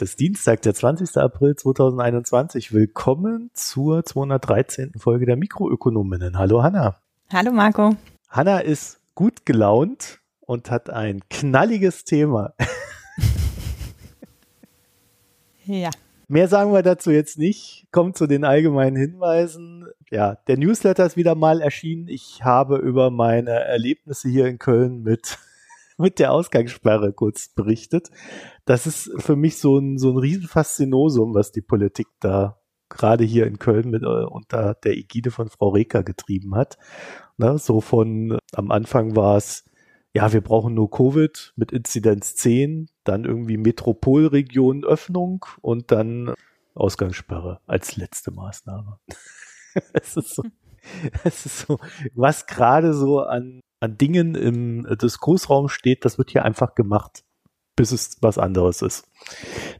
Heute ist Dienstag, der 20. April 2021. Willkommen zur 213. Folge der Mikroökonominnen. Hallo Hanna. Hallo Marco. Hanna ist gut gelaunt und hat ein knalliges Thema. ja. Mehr sagen wir dazu jetzt nicht. Kommt zu den allgemeinen Hinweisen. Ja, der Newsletter ist wieder mal erschienen. Ich habe über meine Erlebnisse hier in Köln mit mit der Ausgangssperre kurz berichtet. Das ist für mich so ein, so ein Riesenfaszinosum, was die Politik da gerade hier in Köln mit, äh, unter der Ägide von Frau Reker getrieben hat. Ne, so von, am Anfang war es, ja, wir brauchen nur Covid mit Inzidenz 10, dann irgendwie Metropolregion Öffnung und dann Ausgangssperre als letzte Maßnahme. es ist so, es ist so, was gerade so an an Dingen im Diskursraum steht, das wird hier einfach gemacht, bis es was anderes ist.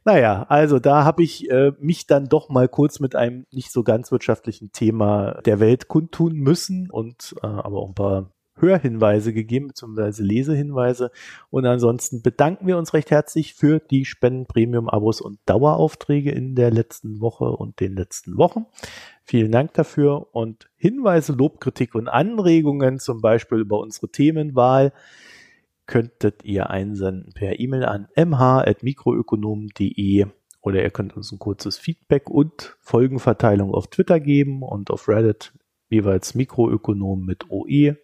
Naja, also da habe ich äh, mich dann doch mal kurz mit einem nicht so ganz wirtschaftlichen Thema der Welt kundtun müssen und äh, aber auch ein paar Hörhinweise gegeben, beziehungsweise Lesehinweise. Und ansonsten bedanken wir uns recht herzlich für die Spenden, Premium-Abos und Daueraufträge in der letzten Woche und den letzten Wochen. Vielen Dank dafür und Hinweise, Lob, Kritik und Anregungen, zum Beispiel über unsere Themenwahl, könntet ihr einsenden per E-Mail an mh.mikroökonomen.de oder ihr könnt uns ein kurzes Feedback und Folgenverteilung auf Twitter geben und auf Reddit jeweils Mikroökonom mit OE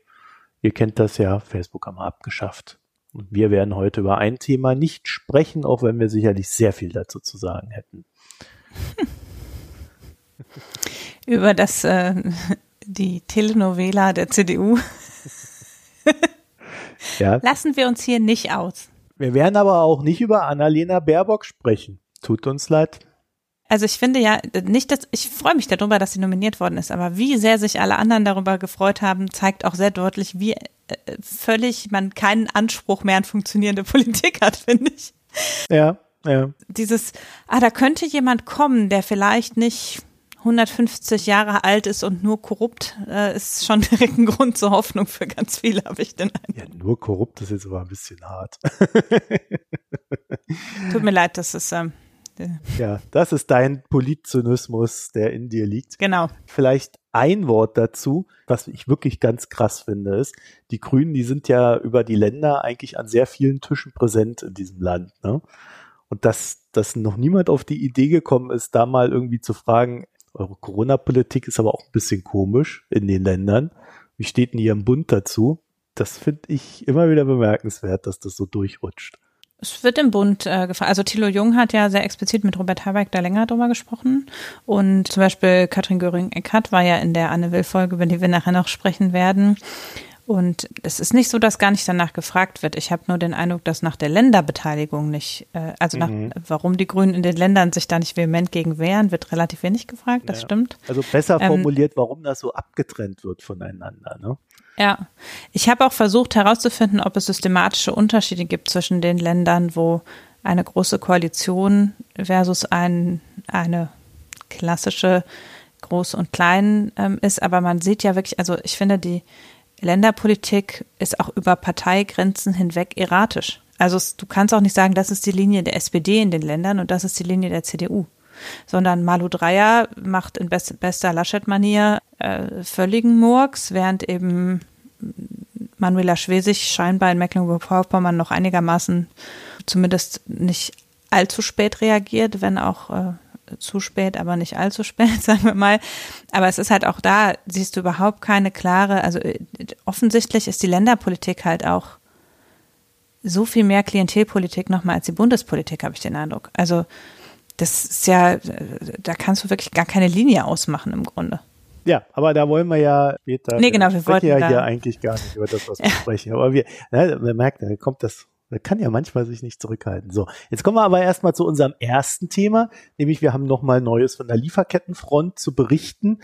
Ihr kennt das ja, Facebook haben wir abgeschafft. Und wir werden heute über ein Thema nicht sprechen, auch wenn wir sicherlich sehr viel dazu zu sagen hätten. über das, äh, die Telenovela der CDU. ja. Lassen wir uns hier nicht aus. Wir werden aber auch nicht über Annalena Baerbock sprechen. Tut uns leid. Also ich finde ja nicht, dass ich freue mich darüber, dass sie nominiert worden ist, aber wie sehr sich alle anderen darüber gefreut haben, zeigt auch sehr deutlich, wie äh, völlig man keinen Anspruch mehr an funktionierende Politik hat, finde ich. Ja, ja. Dieses, ah, da könnte jemand kommen, der vielleicht nicht 150 Jahre alt ist und nur korrupt, äh, ist schon direkt ein Grund zur Hoffnung für ganz viele, habe ich den Eindruck. Ja, nur korrupt ist jetzt aber ein bisschen hart. Tut mir leid, das ist ähm, ja, das ist dein Politzynismus, der in dir liegt. Genau. Vielleicht ein Wort dazu, was ich wirklich ganz krass finde, ist, die Grünen, die sind ja über die Länder eigentlich an sehr vielen Tischen präsent in diesem Land. Ne? Und dass, dass noch niemand auf die Idee gekommen ist, da mal irgendwie zu fragen, eure Corona-Politik ist aber auch ein bisschen komisch in den Ländern. Wie steht denn ihr im Bund dazu? Das finde ich immer wieder bemerkenswert, dass das so durchrutscht. Es wird im Bund äh, gefragt. Also Thilo Jung hat ja sehr explizit mit Robert Habeck da länger drüber gesprochen. Und zum Beispiel Katrin Göring-Eckardt war ja in der Anne Will-Folge, über die wir nachher noch sprechen werden. Und es ist nicht so, dass gar nicht danach gefragt wird. Ich habe nur den Eindruck, dass nach der Länderbeteiligung nicht, äh, also nach, mhm. warum die Grünen in den Ländern sich da nicht vehement gegen wehren, wird relativ wenig gefragt. Das ja. stimmt. Also besser ähm, formuliert, warum das so abgetrennt wird voneinander. Ne? Ja, ich habe auch versucht herauszufinden, ob es systematische Unterschiede gibt zwischen den Ländern, wo eine große Koalition versus ein, eine klassische Groß und Klein ähm, ist. Aber man sieht ja wirklich, also ich finde, die Länderpolitik ist auch über Parteigrenzen hinweg erratisch. Also du kannst auch nicht sagen, das ist die Linie der SPD in den Ländern und das ist die Linie der CDU sondern Malu Dreyer macht in best, bester Laschet-Manier äh, völligen Murks, während eben Manuela Schwesig scheinbar in Mecklenburg-Vorpommern noch einigermaßen zumindest nicht allzu spät reagiert, wenn auch äh, zu spät, aber nicht allzu spät, sagen wir mal. Aber es ist halt auch da, siehst du überhaupt keine klare, also äh, offensichtlich ist die Länderpolitik halt auch so viel mehr Klientelpolitik nochmal als die Bundespolitik, habe ich den Eindruck. Also das ist ja, da kannst du wirklich gar keine Linie ausmachen im Grunde. Ja, aber da wollen wir ja später. Nee, genau, wir wollten ja hier eigentlich gar nicht über das, was wir ja. sprechen. Aber wir, ja, man merkt, da kommt das, man kann ja manchmal sich nicht zurückhalten. So, jetzt kommen wir aber erstmal zu unserem ersten Thema, nämlich wir haben nochmal Neues von der Lieferkettenfront zu berichten.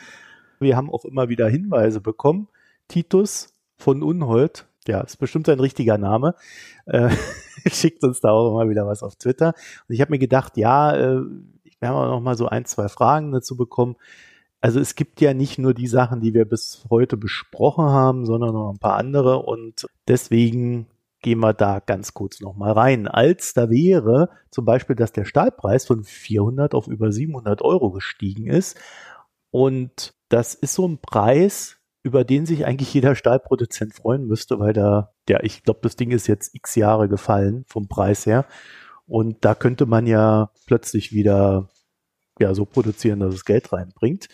Wir haben auch immer wieder Hinweise bekommen. Titus von Unhold, ja, ist bestimmt sein richtiger Name, äh, schickt uns da auch immer wieder was auf Twitter. Und ich habe mir gedacht, ja, äh, wir haben auch noch mal so ein, zwei Fragen dazu bekommen. Also es gibt ja nicht nur die Sachen, die wir bis heute besprochen haben, sondern noch ein paar andere. Und deswegen gehen wir da ganz kurz nochmal rein. Als da wäre zum Beispiel, dass der Stahlpreis von 400 auf über 700 Euro gestiegen ist. Und das ist so ein Preis, über den sich eigentlich jeder Stahlproduzent freuen müsste, weil da, ja, ich glaube, das Ding ist jetzt x Jahre gefallen vom Preis her. Und da könnte man ja plötzlich wieder ja so produzieren, dass es Geld reinbringt.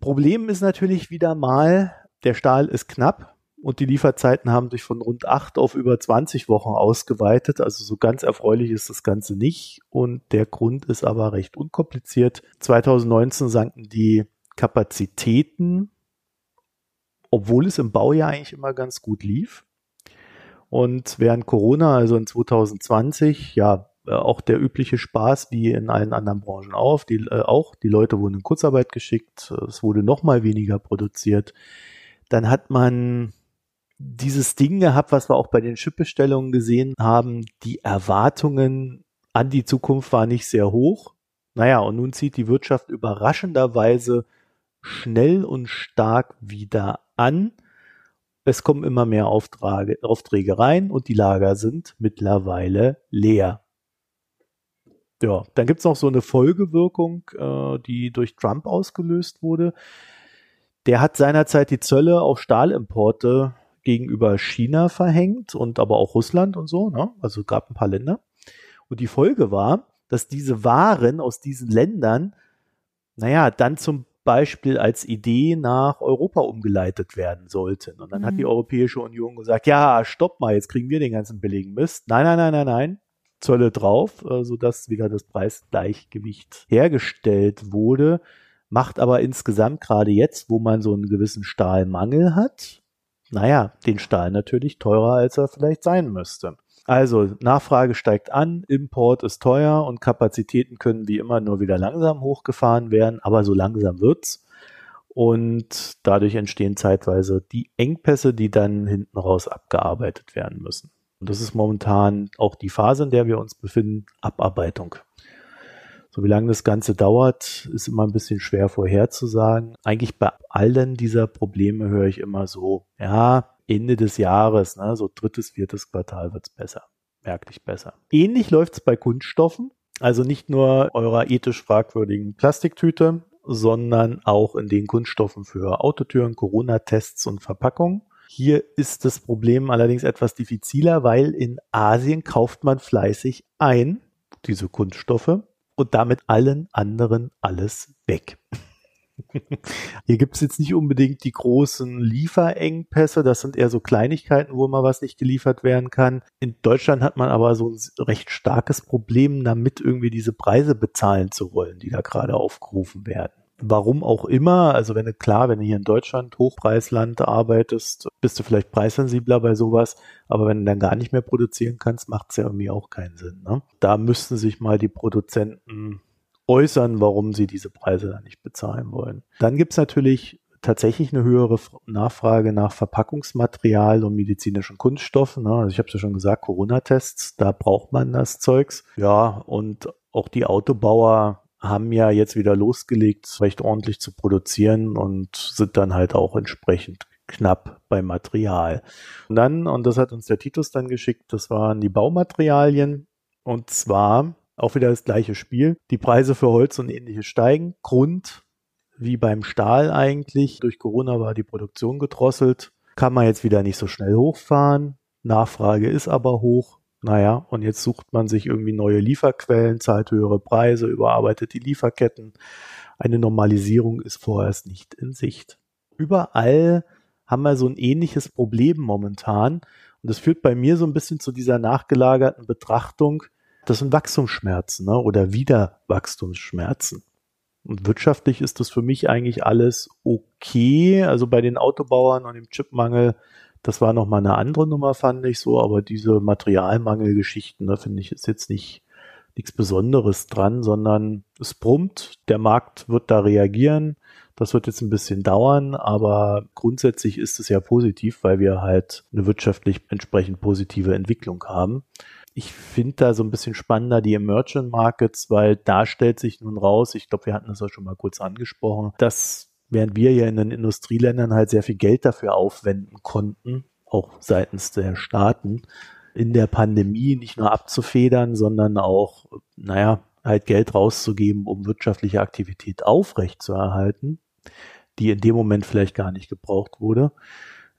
Problem ist natürlich wieder mal, der Stahl ist knapp und die Lieferzeiten haben sich von rund acht auf über 20 Wochen ausgeweitet. Also so ganz erfreulich ist das Ganze nicht. Und der Grund ist aber recht unkompliziert. 2019 sanken die Kapazitäten, obwohl es im Baujahr eigentlich immer ganz gut lief. Und während Corona, also in 2020, ja, äh, auch der übliche Spaß wie in allen anderen Branchen auf, die, äh, auch. Die Leute wurden in Kurzarbeit geschickt, es wurde noch mal weniger produziert. Dann hat man dieses Ding gehabt, was wir auch bei den Chipbestellungen gesehen haben. Die Erwartungen an die Zukunft waren nicht sehr hoch. Naja, und nun zieht die Wirtschaft überraschenderweise schnell und stark wieder an. Es kommen immer mehr Aufträge, Aufträge rein und die Lager sind mittlerweile leer. Ja, dann gibt es noch so eine Folgewirkung, äh, die durch Trump ausgelöst wurde. Der hat seinerzeit die Zölle auf Stahlimporte gegenüber China verhängt und aber auch Russland und so, ne? also gab ein paar Länder. Und die Folge war, dass diese Waren aus diesen Ländern, naja, dann zum Beispiel als Idee nach Europa umgeleitet werden sollten. Und dann mhm. hat die mhm. Europäische Union gesagt, ja, stopp mal, jetzt kriegen wir den ganzen billigen Mist. Nein, nein, nein, nein, nein. Zölle drauf, äh, sodass wieder das Preisgleichgewicht hergestellt wurde. Macht aber insgesamt gerade jetzt, wo man so einen gewissen Stahlmangel hat, naja, den Stahl natürlich teurer, als er vielleicht sein müsste. Also Nachfrage steigt an, Import ist teuer und Kapazitäten können wie immer nur wieder langsam hochgefahren werden, aber so langsam wird's. Und dadurch entstehen zeitweise die Engpässe, die dann hinten raus abgearbeitet werden müssen. Und das ist momentan auch die Phase, in der wir uns befinden, Abarbeitung. So wie lange das Ganze dauert, ist immer ein bisschen schwer vorherzusagen. Eigentlich bei allen dieser Probleme höre ich immer so, ja, Ende des Jahres, ne, so drittes, viertes Quartal wird's besser. Merklich besser. Ähnlich läuft's bei Kunststoffen. Also nicht nur eurer ethisch fragwürdigen Plastiktüte, sondern auch in den Kunststoffen für Autotüren, Corona-Tests und Verpackungen. Hier ist das Problem allerdings etwas diffiziler, weil in Asien kauft man fleißig ein, diese Kunststoffe, und damit allen anderen alles weg. Hier gibt es jetzt nicht unbedingt die großen Lieferengpässe, das sind eher so Kleinigkeiten, wo mal was nicht geliefert werden kann. In Deutschland hat man aber so ein recht starkes Problem damit, irgendwie diese Preise bezahlen zu wollen, die da gerade aufgerufen werden warum auch immer, also wenn du klar, wenn du hier in Deutschland Hochpreisland arbeitest, bist du vielleicht preissensibler bei sowas, aber wenn du dann gar nicht mehr produzieren kannst, macht es ja irgendwie auch keinen Sinn. Ne? Da müssten sich mal die Produzenten äußern, warum sie diese Preise dann nicht bezahlen wollen. Dann gibt's natürlich tatsächlich eine höhere Nachfrage nach Verpackungsmaterial und medizinischen Kunststoffen. Ne? Also ich habe es ja schon gesagt, Corona-Tests, da braucht man das Zeugs. Ja, und auch die Autobauer haben ja jetzt wieder losgelegt, recht ordentlich zu produzieren und sind dann halt auch entsprechend knapp beim Material. Und dann, und das hat uns der Titus dann geschickt, das waren die Baumaterialien. Und zwar auch wieder das gleiche Spiel. Die Preise für Holz und ähnliches steigen. Grund, wie beim Stahl eigentlich. Durch Corona war die Produktion gedrosselt. Kann man jetzt wieder nicht so schnell hochfahren. Nachfrage ist aber hoch. Naja, und jetzt sucht man sich irgendwie neue Lieferquellen, zahlt höhere Preise, überarbeitet die Lieferketten. Eine Normalisierung ist vorerst nicht in Sicht. Überall haben wir so ein ähnliches Problem momentan. Und das führt bei mir so ein bisschen zu dieser nachgelagerten Betrachtung. Das sind Wachstumsschmerzen ne? oder wieder Wachstumsschmerzen. Und wirtschaftlich ist das für mich eigentlich alles okay. Also bei den Autobauern und dem Chipmangel das war nochmal eine andere Nummer, fand ich so, aber diese Materialmangelgeschichten, da finde ich, ist jetzt nicht nichts Besonderes dran, sondern es brummt, der Markt wird da reagieren. Das wird jetzt ein bisschen dauern, aber grundsätzlich ist es ja positiv, weil wir halt eine wirtschaftlich entsprechend positive Entwicklung haben. Ich finde da so ein bisschen spannender die Emerging Markets, weil da stellt sich nun raus, ich glaube, wir hatten das ja schon mal kurz angesprochen, dass während wir ja in den Industrieländern halt sehr viel Geld dafür aufwenden konnten, auch seitens der Staaten, in der Pandemie nicht nur abzufedern, sondern auch, naja, halt Geld rauszugeben, um wirtschaftliche Aktivität aufrechtzuerhalten, die in dem Moment vielleicht gar nicht gebraucht wurde,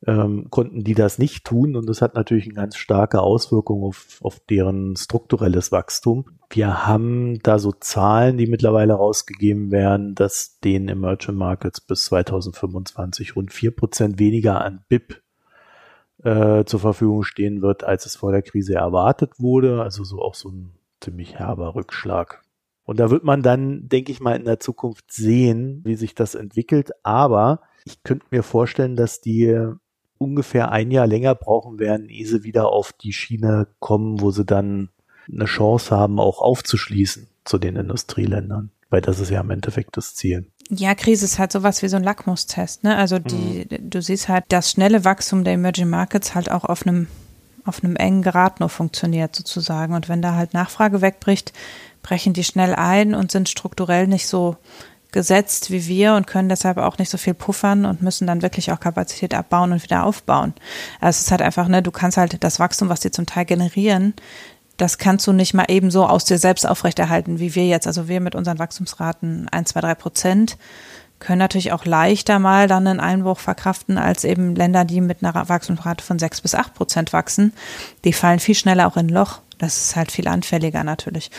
ähm, konnten die das nicht tun und das hat natürlich eine ganz starke Auswirkung auf, auf deren strukturelles Wachstum. Wir haben da so Zahlen, die mittlerweile rausgegeben werden, dass den Emerging Markets bis 2025 rund vier Prozent weniger an BIP äh, zur Verfügung stehen wird, als es vor der Krise erwartet wurde. Also so auch so ein ziemlich herber Rückschlag. Und da wird man dann, denke ich mal, in der Zukunft sehen, wie sich das entwickelt. Aber ich könnte mir vorstellen, dass die ungefähr ein Jahr länger brauchen werden, ehe sie wieder auf die Schiene kommen, wo sie dann eine Chance haben, auch aufzuschließen zu den Industrieländern. Weil das ist ja im Endeffekt das Ziel. Ja, Krise ist halt sowas wie so ein Lackmustest, ne? Also die, mhm. du siehst halt, das schnelle Wachstum der Emerging Markets halt auch auf einem, auf einem engen Grad nur funktioniert sozusagen. Und wenn da halt Nachfrage wegbricht, brechen die schnell ein und sind strukturell nicht so gesetzt wie wir und können deshalb auch nicht so viel puffern und müssen dann wirklich auch Kapazität abbauen und wieder aufbauen. Also es ist halt einfach, ne, du kannst halt das Wachstum, was die zum Teil generieren, das kannst du nicht mal eben so aus dir selbst aufrechterhalten, wie wir jetzt. Also wir mit unseren Wachstumsraten 1, 2, 3 Prozent können natürlich auch leichter mal dann einen Einbruch verkraften als eben Länder, die mit einer Wachstumsrate von 6 bis 8 Prozent wachsen. Die fallen viel schneller auch in Loch. Das ist halt viel anfälliger natürlich.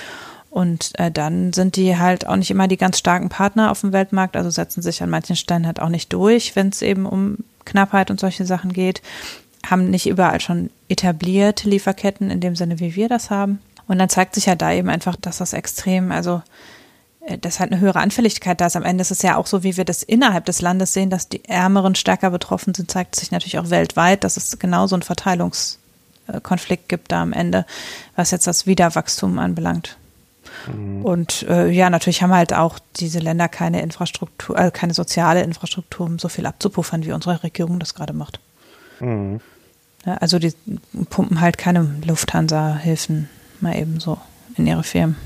Und äh, dann sind die halt auch nicht immer die ganz starken Partner auf dem Weltmarkt, also setzen sich an manchen Stellen halt auch nicht durch, wenn es eben um Knappheit und solche Sachen geht haben nicht überall schon etablierte Lieferketten in dem Sinne, wie wir das haben. Und dann zeigt sich ja da eben einfach, dass das extrem, also äh, dass halt eine höhere Anfälligkeit da ist. Am Ende ist es ja auch so, wie wir das innerhalb des Landes sehen, dass die Ärmeren stärker betroffen sind, zeigt sich natürlich auch weltweit, dass es genauso einen Verteilungskonflikt gibt da am Ende, was jetzt das Wiederwachstum anbelangt. Mhm. Und äh, ja, natürlich haben halt auch diese Länder keine Infrastruktur, äh, keine soziale Infrastruktur, um so viel abzupuffern, wie unsere Regierung das gerade macht. Mhm. Ja, also die pumpen halt keine Lufthansa-Hilfen mal eben so in ihre Firmen.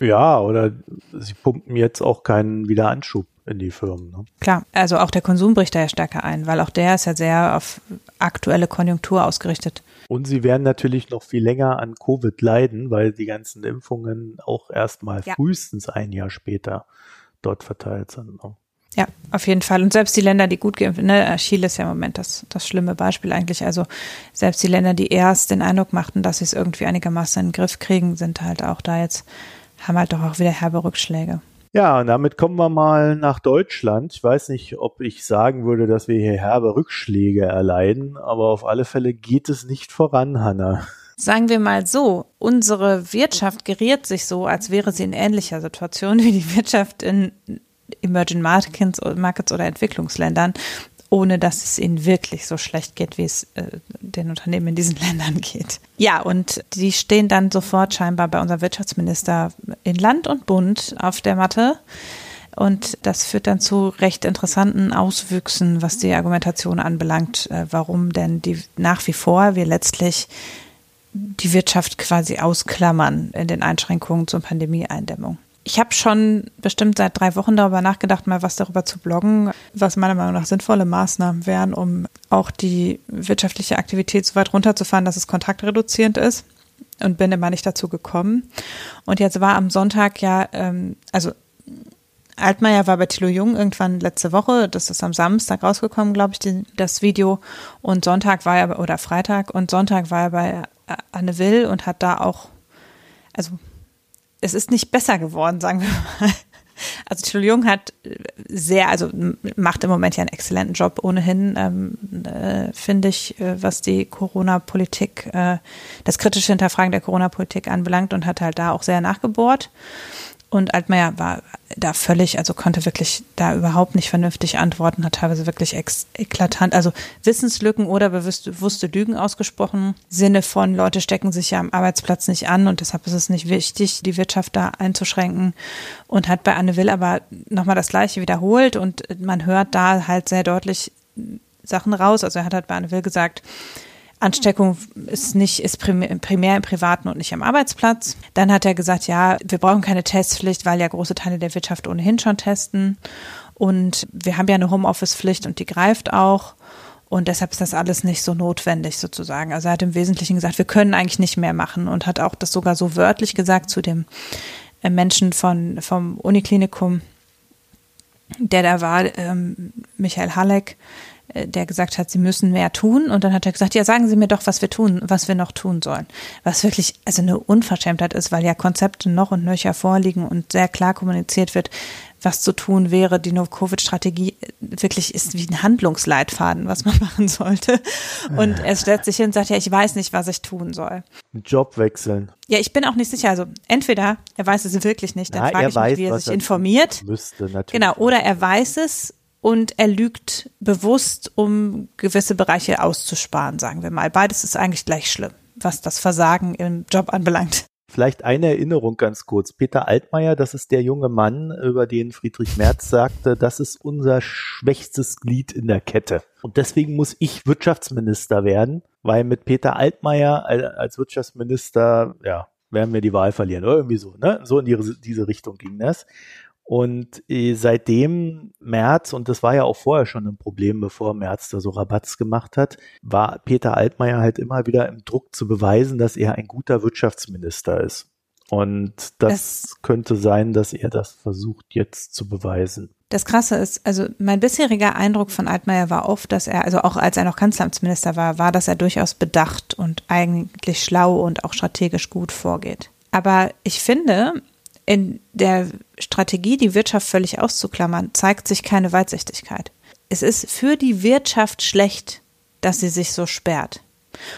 Ja, oder sie pumpen jetzt auch keinen Wiederanschub in die Firmen. Ne? Klar, also auch der Konsum bricht da ja stärker ein, weil auch der ist ja sehr auf aktuelle Konjunktur ausgerichtet. Und sie werden natürlich noch viel länger an Covid leiden, weil die ganzen Impfungen auch erstmal ja. frühestens ein Jahr später dort verteilt sind. Ne? Ja, auf jeden Fall. Und selbst die Länder, die gut geimpft, ne, Chile ist ja im Moment das, das schlimme Beispiel eigentlich. Also selbst die Länder, die erst den Eindruck machten, dass sie es irgendwie einigermaßen in den Griff kriegen, sind halt auch da jetzt, haben halt doch auch wieder herbe Rückschläge. Ja, und damit kommen wir mal nach Deutschland. Ich weiß nicht, ob ich sagen würde, dass wir hier herbe Rückschläge erleiden, aber auf alle Fälle geht es nicht voran, Hanna. Sagen wir mal so, unsere Wirtschaft geriert sich so, als wäre sie in ähnlicher Situation wie die Wirtschaft in Emerging Markets, oder Entwicklungsländern, ohne dass es ihnen wirklich so schlecht geht, wie es äh, den Unternehmen in diesen Ländern geht. Ja, und die stehen dann sofort scheinbar bei unserem Wirtschaftsminister in Land und Bund auf der Matte. Und das führt dann zu recht interessanten Auswüchsen, was die Argumentation anbelangt, äh, warum denn die nach wie vor wir letztlich die Wirtschaft quasi ausklammern in den Einschränkungen zur Pandemieeindämmung. Ich habe schon bestimmt seit drei Wochen darüber nachgedacht, mal was darüber zu bloggen, was meiner Meinung nach sinnvolle Maßnahmen wären, um auch die wirtschaftliche Aktivität so weit runterzufahren, dass es kontaktreduzierend ist. Und bin immer nicht dazu gekommen. Und jetzt war am Sonntag ja, ähm, also Altmaier war bei Thilo Jung irgendwann letzte Woche, das ist am Samstag rausgekommen, glaube ich, die, das Video. Und Sonntag war er, oder Freitag, und Sonntag war er bei Anne Will und hat da auch, also es ist nicht besser geworden, sagen wir mal. Also Thilo Jung hat sehr, also macht im Moment ja einen exzellenten Job ohnehin, ähm, äh, finde ich, äh, was die Corona-Politik, äh, das kritische Hinterfragen der Corona-Politik anbelangt und hat halt da auch sehr nachgebohrt. Und Altmaier war da völlig, also konnte wirklich da überhaupt nicht vernünftig antworten, hat teilweise wirklich eklatant, also Wissenslücken oder bewusste Lügen ausgesprochen. Sinne von Leute stecken sich ja am Arbeitsplatz nicht an und deshalb ist es nicht wichtig, die Wirtschaft da einzuschränken. Und hat bei Anne Will aber nochmal das Gleiche wiederholt und man hört da halt sehr deutlich Sachen raus. Also er hat halt bei Anne Will gesagt, Ansteckung ist nicht, ist primär im Privaten und nicht am Arbeitsplatz. Dann hat er gesagt, ja, wir brauchen keine Testpflicht, weil ja große Teile der Wirtschaft ohnehin schon testen. Und wir haben ja eine Homeoffice-Pflicht und die greift auch. Und deshalb ist das alles nicht so notwendig sozusagen. Also er hat im Wesentlichen gesagt, wir können eigentlich nicht mehr machen und hat auch das sogar so wörtlich gesagt zu dem äh, Menschen von, vom Uniklinikum, der da war, ähm, Michael Halleck, der gesagt hat, sie müssen mehr tun. Und dann hat er gesagt, ja, sagen Sie mir doch, was wir tun, was wir noch tun sollen. Was wirklich also eine Unverschämtheit ist, weil ja Konzepte noch und nöcher vorliegen und sehr klar kommuniziert wird, was zu tun wäre. Die No-Covid-Strategie wirklich ist wie ein Handlungsleitfaden, was man machen sollte. Und er stellt sich hin und sagt, ja, ich weiß nicht, was ich tun soll. Job wechseln. Ja, ich bin auch nicht sicher. Also entweder er weiß es wirklich nicht, dann frage ich mich, wie er sich informiert. Müsste, natürlich. Genau, oder er weiß es und er lügt bewusst, um gewisse Bereiche auszusparen, sagen wir mal. Beides ist eigentlich gleich schlimm, was das Versagen im Job anbelangt. Vielleicht eine Erinnerung ganz kurz. Peter Altmaier, das ist der junge Mann, über den Friedrich Merz sagte, das ist unser schwächstes Glied in der Kette. Und deswegen muss ich Wirtschaftsminister werden, weil mit Peter Altmaier als Wirtschaftsminister, ja, werden wir die Wahl verlieren oder irgendwie so, ne? So in diese, diese Richtung ging das. Und äh, seitdem März, und das war ja auch vorher schon ein Problem, bevor März da so Rabatz gemacht hat, war Peter Altmaier halt immer wieder im Druck zu beweisen, dass er ein guter Wirtschaftsminister ist. Und das, das könnte sein, dass er das versucht jetzt zu beweisen. Das Krasse ist, also mein bisheriger Eindruck von Altmaier war oft, dass er, also auch als er noch Kanzleramtsminister war, war, dass er durchaus bedacht und eigentlich schlau und auch strategisch gut vorgeht. Aber ich finde, in der Strategie, die Wirtschaft völlig auszuklammern, zeigt sich keine Weitsichtigkeit. Es ist für die Wirtschaft schlecht, dass sie sich so sperrt.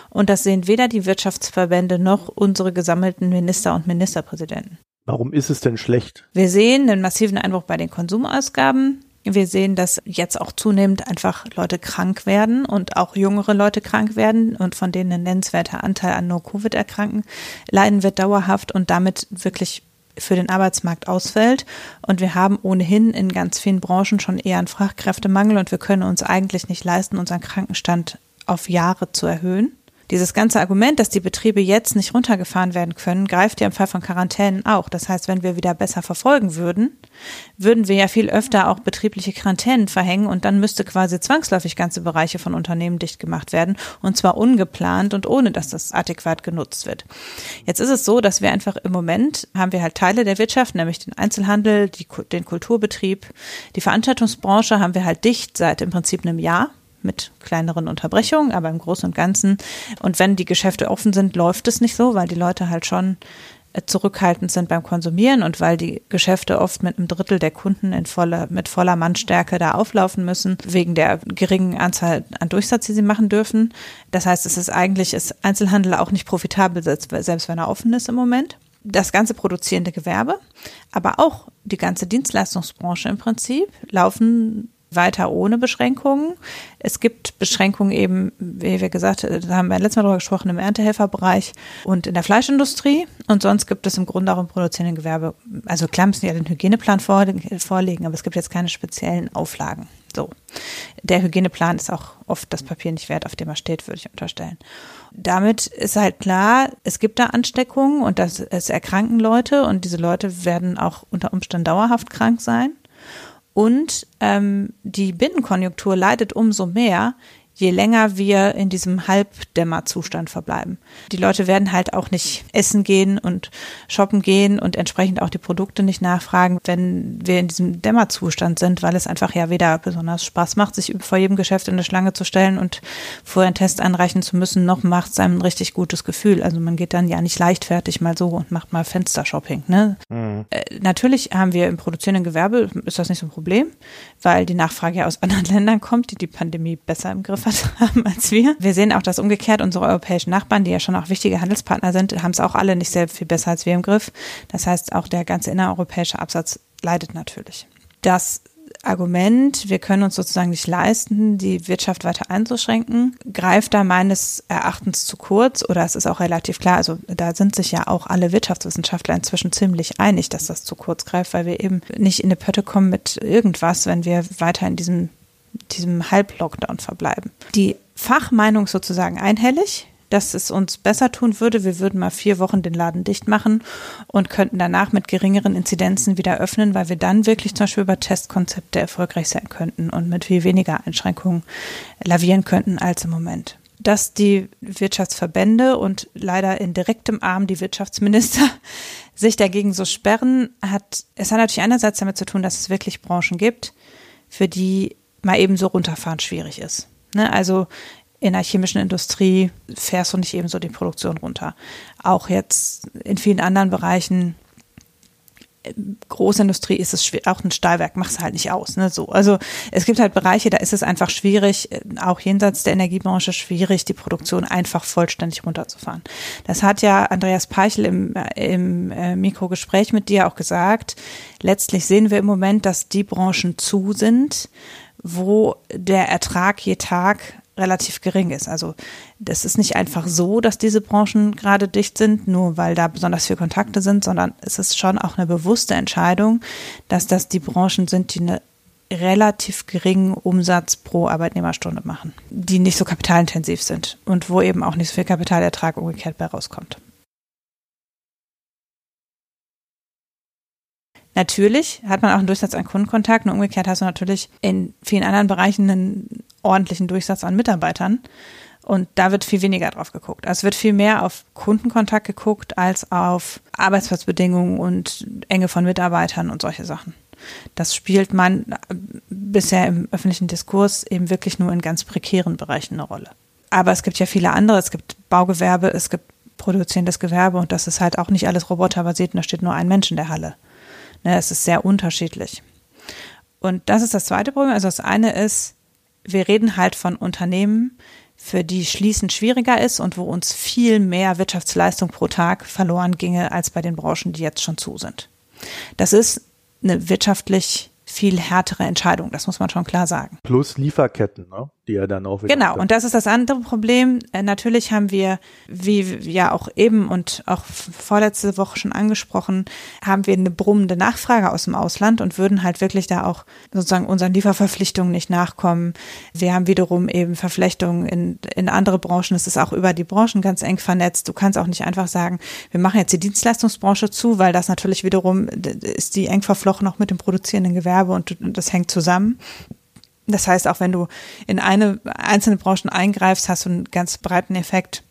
Und das sehen weder die Wirtschaftsverbände noch unsere gesammelten Minister und Ministerpräsidenten. Warum ist es denn schlecht? Wir sehen einen massiven Einbruch bei den Konsumausgaben. Wir sehen, dass jetzt auch zunehmend einfach Leute krank werden und auch jüngere Leute krank werden und von denen ein nennenswerter Anteil an No-Covid erkranken. Leiden wird dauerhaft und damit wirklich für den Arbeitsmarkt ausfällt. Und wir haben ohnehin in ganz vielen Branchen schon eher einen Fachkräftemangel und wir können uns eigentlich nicht leisten, unseren Krankenstand auf Jahre zu erhöhen. Dieses ganze Argument, dass die Betriebe jetzt nicht runtergefahren werden können, greift ja im Fall von Quarantänen auch. Das heißt, wenn wir wieder besser verfolgen würden, würden wir ja viel öfter auch betriebliche Quarantänen verhängen und dann müsste quasi zwangsläufig ganze Bereiche von Unternehmen dicht gemacht werden und zwar ungeplant und ohne, dass das adäquat genutzt wird. Jetzt ist es so, dass wir einfach im Moment haben wir halt Teile der Wirtschaft, nämlich den Einzelhandel, die, den Kulturbetrieb, die Veranstaltungsbranche haben wir halt dicht seit im Prinzip einem Jahr mit kleineren Unterbrechungen, aber im Großen und Ganzen. Und wenn die Geschäfte offen sind, läuft es nicht so, weil die Leute halt schon äh, zurückhaltend sind beim Konsumieren und weil die Geschäfte oft mit einem Drittel der Kunden in voller, mit voller Mannstärke da auflaufen müssen, wegen der geringen Anzahl an Durchsatz, die sie machen dürfen. Das heißt, es ist eigentlich, ist Einzelhandel auch nicht profitabel, selbst wenn er offen ist im Moment. Das ganze produzierende Gewerbe, aber auch die ganze Dienstleistungsbranche im Prinzip laufen weiter ohne Beschränkungen. Es gibt Beschränkungen eben, wie wir gesagt haben, da haben wir letztes Mal darüber gesprochen, im Erntehelferbereich und in der Fleischindustrie. Und sonst gibt es im Grunde auch im produzierenden Gewerbe, also klar müssen ja den Hygieneplan vorlegen, aber es gibt jetzt keine speziellen Auflagen. So. Der Hygieneplan ist auch oft das Papier nicht wert, auf dem er steht, würde ich unterstellen. Damit ist halt klar, es gibt da Ansteckungen und das, es erkranken Leute und diese Leute werden auch unter Umständen dauerhaft krank sein. Und ähm, die Binnenkonjunktur leidet umso mehr, je länger wir in diesem Halbdämmerzustand verbleiben. Die Leute werden halt auch nicht essen gehen und shoppen gehen und entsprechend auch die Produkte nicht nachfragen, wenn wir in diesem Dämmerzustand sind, weil es einfach ja weder besonders Spaß macht, sich vor jedem Geschäft in eine Schlange zu stellen und vorher einen Test einreichen zu müssen, noch macht es einem ein richtig gutes Gefühl. Also man geht dann ja nicht leichtfertig mal so und macht mal Fenstershopping. Ne? Mhm. Äh, natürlich haben wir im produzierenden Gewerbe, ist das nicht so ein Problem, weil die Nachfrage ja aus anderen Ländern kommt, die die Pandemie besser im Griff geliefert haben als wir. Wir sehen auch, dass umgekehrt unsere europäischen Nachbarn, die ja schon auch wichtige Handelspartner sind, haben es auch alle nicht sehr viel besser als wir im Griff. Das heißt, auch der ganze innereuropäische Absatz leidet natürlich. Das Argument, wir können uns sozusagen nicht leisten, die Wirtschaft weiter einzuschränken, greift da meines Erachtens zu kurz oder es ist auch relativ klar, also da sind sich ja auch alle Wirtschaftswissenschaftler inzwischen ziemlich einig, dass das zu kurz greift, weil wir eben nicht in eine Pötte kommen mit irgendwas, wenn wir weiter in diesem diesem Halblockdown verbleiben. Die Fachmeinung sozusagen einhellig, dass es uns besser tun würde. Wir würden mal vier Wochen den Laden dicht machen und könnten danach mit geringeren Inzidenzen wieder öffnen, weil wir dann wirklich zum Beispiel über Testkonzepte erfolgreich sein könnten und mit viel weniger Einschränkungen lavieren könnten als im Moment dass die Wirtschaftsverbände und leider in direktem Arm die Wirtschaftsminister sich dagegen so sperren, hat, es hat natürlich einerseits damit zu tun, dass es wirklich Branchen gibt, für die mal eben so runterfahren schwierig ist. Ne? Also in der chemischen Industrie fährst du nicht eben so die Produktion runter. Auch jetzt in vielen anderen Bereichen Großindustrie ist es schwer, auch ein Stahlwerk macht es halt nicht aus, ne, so. Also, es gibt halt Bereiche, da ist es einfach schwierig, auch jenseits der Energiebranche schwierig, die Produktion einfach vollständig runterzufahren. Das hat ja Andreas Peichel im, im äh, Mikrogespräch mit dir auch gesagt. Letztlich sehen wir im Moment, dass die Branchen zu sind, wo der Ertrag je Tag relativ gering ist. Also das ist nicht einfach so, dass diese Branchen gerade dicht sind, nur weil da besonders viele Kontakte sind, sondern es ist schon auch eine bewusste Entscheidung, dass das die Branchen sind, die eine relativ geringen Umsatz pro Arbeitnehmerstunde machen, die nicht so kapitalintensiv sind und wo eben auch nicht so viel Kapitalertrag umgekehrt bei rauskommt. Natürlich hat man auch einen Durchsatz an Kundenkontakt und umgekehrt hast du natürlich in vielen anderen Bereichen einen ordentlichen Durchsatz an Mitarbeitern. Und da wird viel weniger drauf geguckt. Also es wird viel mehr auf Kundenkontakt geguckt als auf Arbeitsplatzbedingungen und Enge von Mitarbeitern und solche Sachen. Das spielt man bisher im öffentlichen Diskurs eben wirklich nur in ganz prekären Bereichen eine Rolle. Aber es gibt ja viele andere. Es gibt Baugewerbe, es gibt produzierendes Gewerbe und das ist halt auch nicht alles roboterbasiert und da steht nur ein Mensch in der Halle. Ne, es ist sehr unterschiedlich. Und das ist das zweite Problem. Also das eine ist, wir reden halt von Unternehmen, für die Schließen schwieriger ist und wo uns viel mehr Wirtschaftsleistung pro Tag verloren ginge als bei den Branchen, die jetzt schon zu sind. Das ist eine wirtschaftlich viel härtere Entscheidung, das muss man schon klar sagen. Plus Lieferketten, ne? Die ja dann auch wieder. Genau, und das ist das andere Problem. Äh, natürlich haben wir, wie ja auch eben und auch vorletzte Woche schon angesprochen, haben wir eine brummende Nachfrage aus dem Ausland und würden halt wirklich da auch sozusagen unseren Lieferverpflichtungen nicht nachkommen. Wir haben wiederum eben Verflechtungen in, in andere Branchen. Es ist auch über die Branchen ganz eng vernetzt. Du kannst auch nicht einfach sagen, wir machen jetzt die Dienstleistungsbranche zu, weil das natürlich wiederum ist die eng verflochten auch mit dem produzierenden Gewerbe und das hängt zusammen. Das heißt, auch wenn du in eine einzelne Branchen eingreifst, hast du einen ganz breiten Effekt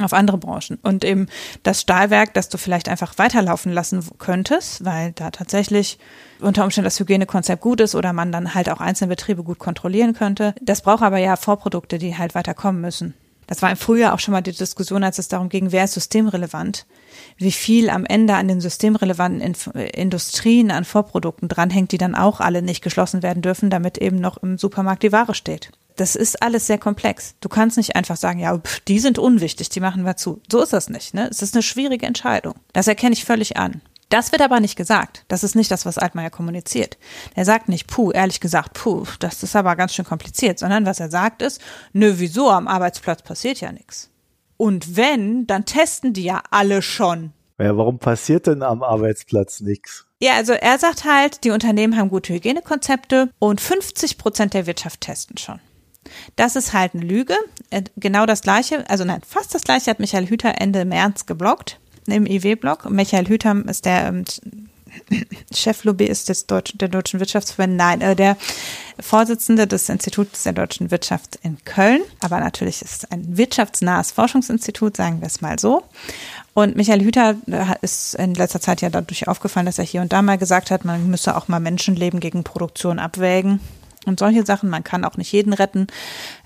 auf andere Branchen. Und eben das Stahlwerk, das du vielleicht einfach weiterlaufen lassen könntest, weil da tatsächlich unter Umständen das Hygienekonzept gut ist oder man dann halt auch einzelne Betriebe gut kontrollieren könnte. Das braucht aber ja Vorprodukte, die halt weiterkommen müssen. Das war im Frühjahr auch schon mal die Diskussion, als es darum ging, wer ist systemrelevant wie viel am Ende an den systemrelevanten Inf Industrien an Vorprodukten dranhängt, die dann auch alle nicht geschlossen werden dürfen, damit eben noch im Supermarkt die Ware steht. Das ist alles sehr komplex. Du kannst nicht einfach sagen, ja, pff, die sind unwichtig, die machen wir zu. So ist das nicht. Ne? Es ist eine schwierige Entscheidung. Das erkenne ich völlig an. Das wird aber nicht gesagt. Das ist nicht das, was Altmaier kommuniziert. Er sagt nicht, puh, ehrlich gesagt, puh, das ist aber ganz schön kompliziert, sondern was er sagt ist, nö, wieso, am Arbeitsplatz passiert ja nichts. Und wenn, dann testen die ja alle schon. Ja, warum passiert denn am Arbeitsplatz nichts? Ja, also er sagt halt, die Unternehmen haben gute Hygienekonzepte und 50 Prozent der Wirtschaft testen schon. Das ist halt eine Lüge. Äh, genau das gleiche, also nein, fast das gleiche hat Michael Hüter Ende März geblockt im IW-Blog. Michael Hüter ist der ähm, Cheflobbyist des der Deutschen Wirtschaftsverbände, nein, äh, der Vorsitzende des Instituts der deutschen Wirtschaft in Köln. Aber natürlich ist es ein wirtschaftsnahes Forschungsinstitut, sagen wir es mal so. Und Michael Hüter äh, ist in letzter Zeit ja dadurch aufgefallen, dass er hier und da mal gesagt hat, man müsse auch mal Menschenleben gegen Produktion abwägen und solche Sachen. Man kann auch nicht jeden retten.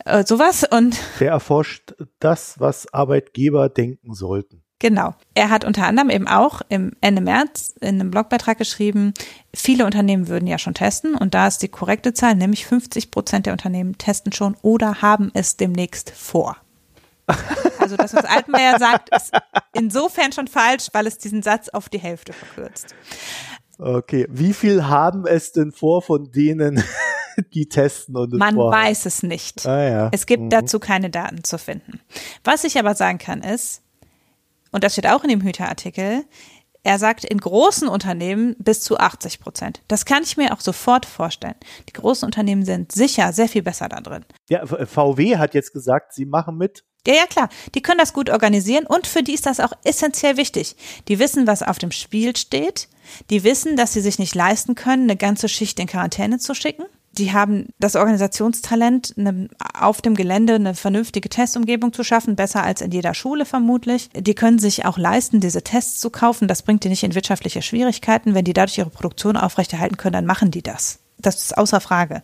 Äh, sowas und. Der erforscht das, was Arbeitgeber denken sollten. Genau. Er hat unter anderem eben auch im Ende März in einem Blogbeitrag geschrieben, viele Unternehmen würden ja schon testen und da ist die korrekte Zahl, nämlich 50 Prozent der Unternehmen testen schon oder haben es demnächst vor. Also das, was Altmaier sagt, ist insofern schon falsch, weil es diesen Satz auf die Hälfte verkürzt. Okay, wie viel haben es denn vor von denen, die testen und Man vorhaben? weiß es nicht. Ah, ja. Es gibt mhm. dazu keine Daten zu finden. Was ich aber sagen kann ist, und das steht auch in dem Hüter-Artikel, er sagt in großen Unternehmen bis zu 80 Prozent. Das kann ich mir auch sofort vorstellen. Die großen Unternehmen sind sicher sehr viel besser da drin. Ja, VW hat jetzt gesagt, sie machen mit. Ja, ja, klar. Die können das gut organisieren und für die ist das auch essentiell wichtig. Die wissen, was auf dem Spiel steht. Die wissen, dass sie sich nicht leisten können, eine ganze Schicht in Quarantäne zu schicken. Die haben das Organisationstalent, eine, auf dem Gelände eine vernünftige Testumgebung zu schaffen, besser als in jeder Schule vermutlich. Die können sich auch leisten, diese Tests zu kaufen. Das bringt die nicht in wirtschaftliche Schwierigkeiten. Wenn die dadurch ihre Produktion aufrechterhalten können, dann machen die das. Das ist außer Frage.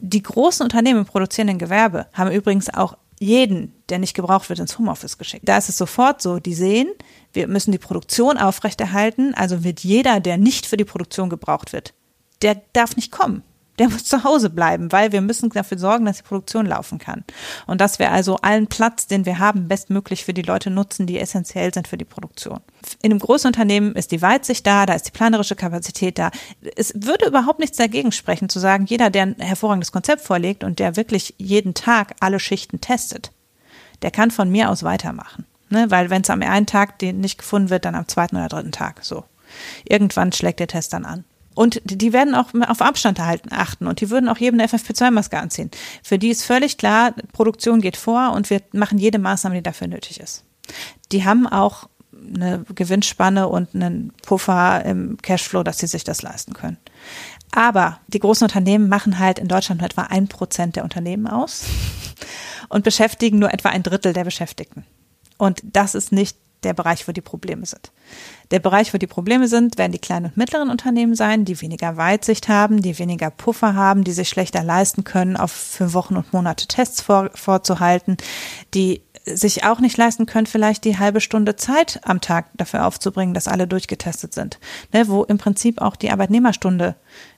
Die großen Unternehmen im produzierenden Gewerbe haben übrigens auch jeden, der nicht gebraucht wird, ins Homeoffice geschickt. Da ist es sofort so, die sehen, wir müssen die Produktion aufrechterhalten, also wird jeder, der nicht für die Produktion gebraucht wird, der darf nicht kommen der muss zu Hause bleiben, weil wir müssen dafür sorgen, dass die Produktion laufen kann. Und dass wir also allen Platz, den wir haben, bestmöglich für die Leute nutzen, die essentiell sind für die Produktion. In einem großen Unternehmen ist die Weitsicht da, da ist die planerische Kapazität da. Es würde überhaupt nichts dagegen sprechen, zu sagen, jeder, der ein hervorragendes Konzept vorlegt und der wirklich jeden Tag alle Schichten testet, der kann von mir aus weitermachen. Ne? Weil wenn es am einen Tag nicht gefunden wird, dann am zweiten oder dritten Tag. So. Irgendwann schlägt der Test dann an. Und die werden auch auf Abstand erhalten, achten und die würden auch jedem eine FFP2-Maske anziehen. Für die ist völlig klar, Produktion geht vor und wir machen jede Maßnahme, die dafür nötig ist. Die haben auch eine Gewinnspanne und einen Puffer im Cashflow, dass sie sich das leisten können. Aber die großen Unternehmen machen halt in Deutschland nur etwa ein Prozent der Unternehmen aus und beschäftigen nur etwa ein Drittel der Beschäftigten. Und das ist nicht der Bereich, wo die Probleme sind. Der Bereich, wo die Probleme sind, werden die kleinen und mittleren Unternehmen sein, die weniger Weitsicht haben, die weniger Puffer haben, die sich schlechter leisten können, auf für Wochen und Monate Tests vor, vorzuhalten, die sich auch nicht leisten können, vielleicht die halbe Stunde Zeit am Tag dafür aufzubringen, dass alle durchgetestet sind. Ne, wo im Prinzip auch die Arbeitnehmerstunde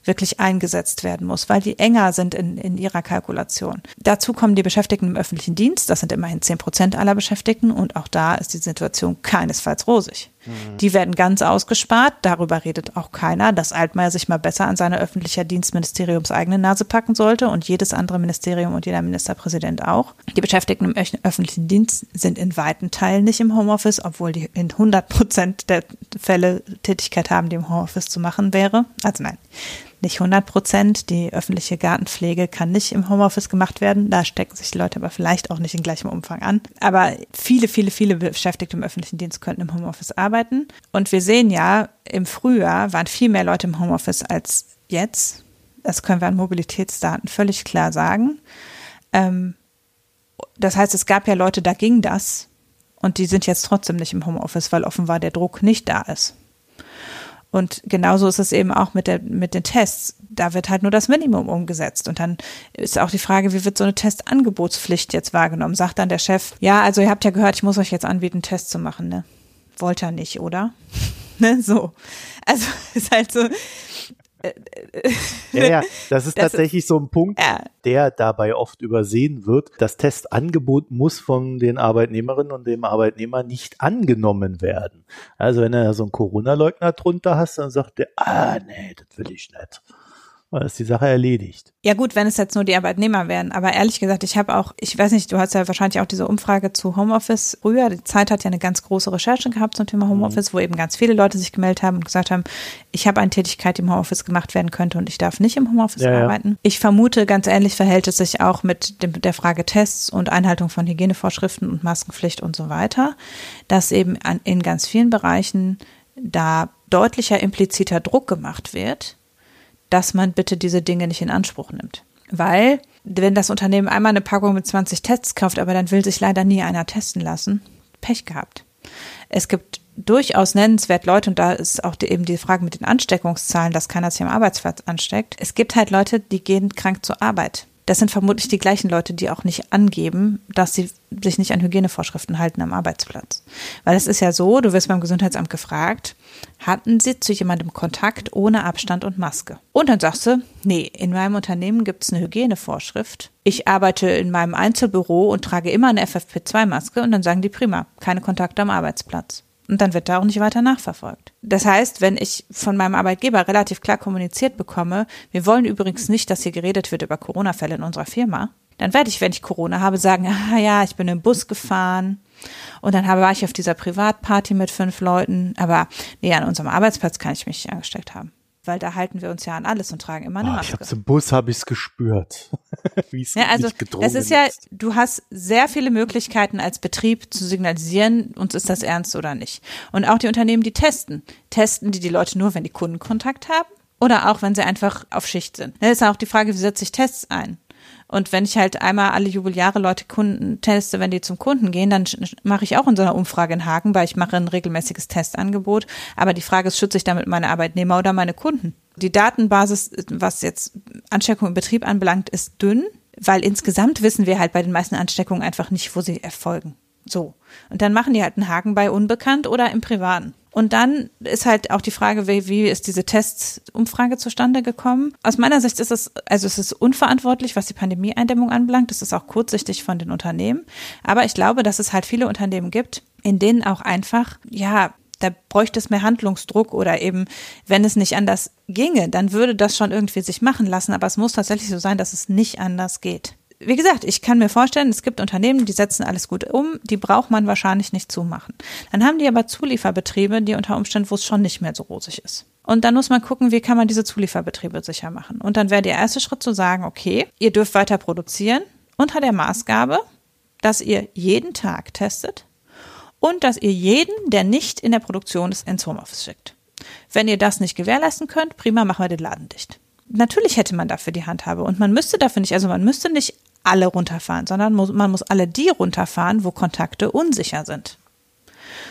wirklich eingesetzt werden muss, weil die enger sind in, in ihrer Kalkulation. Dazu kommen die Beschäftigten im öffentlichen Dienst, das sind immerhin zehn Prozent aller Beschäftigten und auch da ist die Situation keinesfalls rosig. Mhm. Die werden ganz ausgespart, darüber redet auch keiner, dass Altmaier sich mal besser an seine öffentlicher Dienstministeriums eigene Nase packen sollte und jedes andere Ministerium und jeder Ministerpräsident auch. Die Beschäftigten im öffentlichen Dienst sind in weiten Teilen nicht im Homeoffice, obwohl die in 100 Prozent der Fälle Tätigkeit haben, die im Homeoffice zu machen wäre. Also nein, nicht 100 Prozent. Die öffentliche Gartenpflege kann nicht im Homeoffice gemacht werden. Da stecken sich die Leute aber vielleicht auch nicht in gleichem Umfang an. Aber viele, viele, viele Beschäftigte im öffentlichen Dienst könnten im Homeoffice arbeiten. Und wir sehen ja, im Frühjahr waren viel mehr Leute im Homeoffice als jetzt. Das können wir an Mobilitätsdaten völlig klar sagen. Ähm, das heißt, es gab ja Leute, da ging das. Und die sind jetzt trotzdem nicht im Homeoffice, weil offenbar der Druck nicht da ist. Und genauso ist es eben auch mit, der, mit den Tests. Da wird halt nur das Minimum umgesetzt. Und dann ist auch die Frage, wie wird so eine Testangebotspflicht jetzt wahrgenommen? Sagt dann der Chef, ja, also ihr habt ja gehört, ich muss euch jetzt anbieten, einen Test zu machen, ne? Wollt er nicht, oder? ne, so. Also ist halt so, ja, ja, das ist das tatsächlich ist, so ein Punkt, ja. der dabei oft übersehen wird. Das Testangebot muss von den Arbeitnehmerinnen und dem Arbeitnehmer nicht angenommen werden. Also wenn er so einen Corona-Leugner drunter hast, dann sagt er, ah, nee, das will ich nicht dann ist die Sache erledigt. Ja gut, wenn es jetzt nur die Arbeitnehmer wären. Aber ehrlich gesagt, ich habe auch, ich weiß nicht, du hast ja wahrscheinlich auch diese Umfrage zu Homeoffice früher. Die Zeit hat ja eine ganz große Recherche gehabt zum Thema Homeoffice, mhm. wo eben ganz viele Leute sich gemeldet haben und gesagt haben, ich habe eine Tätigkeit, die im Homeoffice gemacht werden könnte und ich darf nicht im Homeoffice ja, arbeiten. Ja. Ich vermute, ganz ähnlich verhält es sich auch mit dem, der Frage Tests und Einhaltung von Hygienevorschriften und Maskenpflicht und so weiter, dass eben an, in ganz vielen Bereichen da deutlicher impliziter Druck gemacht wird dass man bitte diese Dinge nicht in Anspruch nimmt. Weil, wenn das Unternehmen einmal eine Packung mit 20 Tests kauft, aber dann will sich leider nie einer testen lassen, Pech gehabt. Es gibt durchaus nennenswert Leute, und da ist auch die, eben die Frage mit den Ansteckungszahlen, dass keiner sich am Arbeitsplatz ansteckt. Es gibt halt Leute, die gehen krank zur Arbeit. Das sind vermutlich die gleichen Leute, die auch nicht angeben, dass sie sich nicht an Hygienevorschriften halten am Arbeitsplatz. Weil es ist ja so, du wirst beim Gesundheitsamt gefragt, hatten sie zu jemandem Kontakt ohne Abstand und Maske? Und dann sagst du, nee, in meinem Unternehmen gibt es eine Hygienevorschrift. Ich arbeite in meinem Einzelbüro und trage immer eine FFP2-Maske und dann sagen die prima, keine Kontakte am Arbeitsplatz. Und dann wird da auch nicht weiter nachverfolgt. Das heißt, wenn ich von meinem Arbeitgeber relativ klar kommuniziert bekomme, wir wollen übrigens nicht, dass hier geredet wird über Corona-Fälle in unserer Firma, dann werde ich, wenn ich Corona habe, sagen, ah ja, ich bin im Bus gefahren und dann war ich auf dieser Privatparty mit fünf Leuten, aber nee, an unserem Arbeitsplatz kann ich mich nicht angesteckt haben weil da halten wir uns ja an alles und tragen immer eine oh, Maske. Ich hab's im Bus habe ich's gespürt. Wie es Ja, also es ist ja, du hast sehr viele Möglichkeiten als Betrieb zu signalisieren, uns ist das ernst oder nicht. Und auch die Unternehmen, die testen, testen die die Leute nur, wenn die Kundenkontakt haben oder auch, wenn sie einfach auf Schicht sind. Das ist auch die Frage, wie setze ich Tests ein? Und wenn ich halt einmal alle Jubeljahre Leute Kunden teste, wenn die zum Kunden gehen, dann mache ich auch in so einer Umfrage in Hagen, weil ich mache ein regelmäßiges Testangebot. Aber die Frage ist, schütze ich damit meine Arbeitnehmer oder meine Kunden? Die Datenbasis, was jetzt Ansteckung im Betrieb anbelangt, ist dünn, weil insgesamt wissen wir halt bei den meisten Ansteckungen einfach nicht, wo sie erfolgen. So. Und dann machen die halt einen Haken bei unbekannt oder im Privaten. Und dann ist halt auch die Frage, wie, wie ist diese Testumfrage zustande gekommen? Aus meiner Sicht ist es, also es ist unverantwortlich, was die Pandemieeindämmung anbelangt. Das ist auch kurzsichtig von den Unternehmen. Aber ich glaube, dass es halt viele Unternehmen gibt, in denen auch einfach, ja, da bräuchte es mehr Handlungsdruck oder eben, wenn es nicht anders ginge, dann würde das schon irgendwie sich machen lassen. Aber es muss tatsächlich so sein, dass es nicht anders geht. Wie gesagt, ich kann mir vorstellen, es gibt Unternehmen, die setzen alles gut um, die braucht man wahrscheinlich nicht zumachen. Dann haben die aber Zulieferbetriebe, die unter Umständen, wo es schon nicht mehr so rosig ist. Und dann muss man gucken, wie kann man diese Zulieferbetriebe sicher machen. Und dann wäre der erste Schritt zu sagen, okay, ihr dürft weiter produzieren unter der Maßgabe, dass ihr jeden Tag testet und dass ihr jeden, der nicht in der Produktion ist, ins Homeoffice schickt. Wenn ihr das nicht gewährleisten könnt, prima, machen wir den Laden dicht. Natürlich hätte man dafür die Handhabe und man müsste dafür nicht, also man müsste nicht alle runterfahren, sondern muss, man muss alle die runterfahren, wo Kontakte unsicher sind.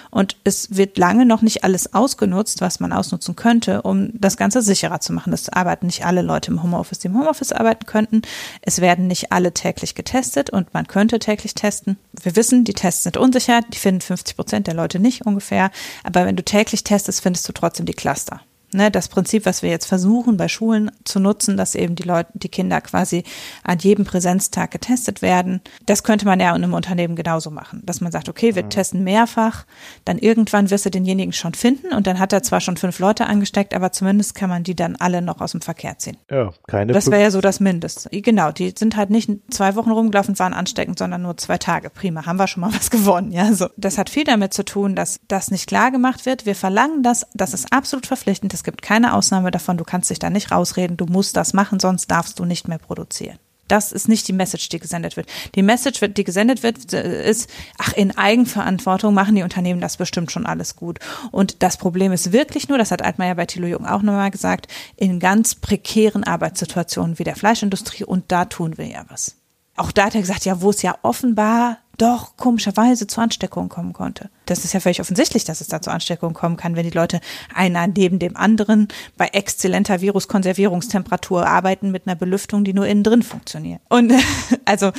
Und es wird lange noch nicht alles ausgenutzt, was man ausnutzen könnte, um das Ganze sicherer zu machen. Es arbeiten nicht alle Leute im Homeoffice, die im Homeoffice arbeiten könnten. Es werden nicht alle täglich getestet und man könnte täglich testen. Wir wissen, die Tests sind unsicher, die finden 50 Prozent der Leute nicht ungefähr. Aber wenn du täglich testest, findest du trotzdem die Cluster. Ne, das Prinzip, was wir jetzt versuchen bei Schulen zu nutzen, dass eben die Leute, die Kinder quasi an jedem Präsenztag getestet werden, das könnte man ja in einem Unternehmen genauso machen, dass man sagt, okay, wir testen mehrfach, dann irgendwann wirst du denjenigen schon finden und dann hat er zwar schon fünf Leute angesteckt, aber zumindest kann man die dann alle noch aus dem Verkehr ziehen. Ja, keine Das wäre ja so das Mindeste. Genau, die sind halt nicht zwei Wochen rumgelaufen und waren ansteckend, sondern nur zwei Tage. Prima, haben wir schon mal was gewonnen. Ja, so. Das hat viel damit zu tun, dass das nicht klar gemacht wird. Wir verlangen das, das ist absolut verpflichtend. Es gibt keine Ausnahme davon. Du kannst dich da nicht rausreden. Du musst das machen, sonst darfst du nicht mehr produzieren. Das ist nicht die Message, die gesendet wird. Die Message, die gesendet wird, ist, ach, in Eigenverantwortung machen die Unternehmen das bestimmt schon alles gut. Und das Problem ist wirklich nur, das hat Altmaier bei Thilo Jung auch nochmal gesagt, in ganz prekären Arbeitssituationen wie der Fleischindustrie und da tun wir ja was. Auch da hat er gesagt, ja, wo es ja offenbar doch komischerweise zu Ansteckungen kommen konnte. Das ist ja völlig offensichtlich, dass es da zu Ansteckungen kommen kann, wenn die Leute einer neben dem anderen bei exzellenter Viruskonservierungstemperatur arbeiten mit einer Belüftung, die nur innen drin funktioniert. Und also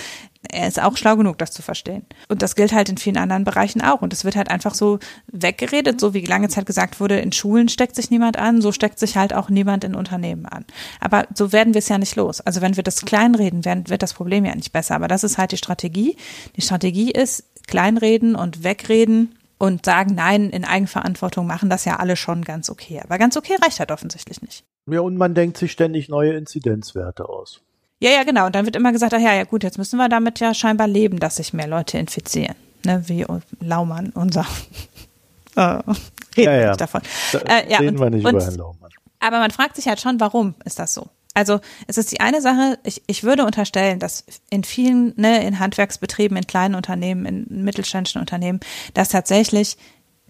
er ist auch schlau genug, das zu verstehen. Und das gilt halt in vielen anderen Bereichen auch. Und es wird halt einfach so weggeredet, so wie lange Zeit gesagt wurde, in Schulen steckt sich niemand an, so steckt sich halt auch niemand in Unternehmen an. Aber so werden wir es ja nicht los. Also wenn wir das kleinreden, wird das Problem ja nicht besser. Aber das ist halt die Strategie. Die Strategie ist kleinreden und wegreden und sagen, nein, in Eigenverantwortung machen das ja alle schon ganz okay. Aber ganz okay reicht halt offensichtlich nicht. Ja, und man denkt sich ständig neue Inzidenzwerte aus. Ja, ja, genau. Und dann wird immer gesagt, ach ja, ja gut, jetzt müssen wir damit ja scheinbar leben, dass sich mehr Leute infizieren. Ne, wie Laumann, unser äh, reden Ja, wir ja. nicht davon. Da Äh, ja, reden und- wir nicht und- über Herrn Laumann. Aber man fragt sich halt schon, warum ist das so? Also es ist die eine Sache, ich, ich würde unterstellen, dass in vielen, ne, in Handwerksbetrieben, in kleinen Unternehmen, in mittelständischen Unternehmen, dass tatsächlich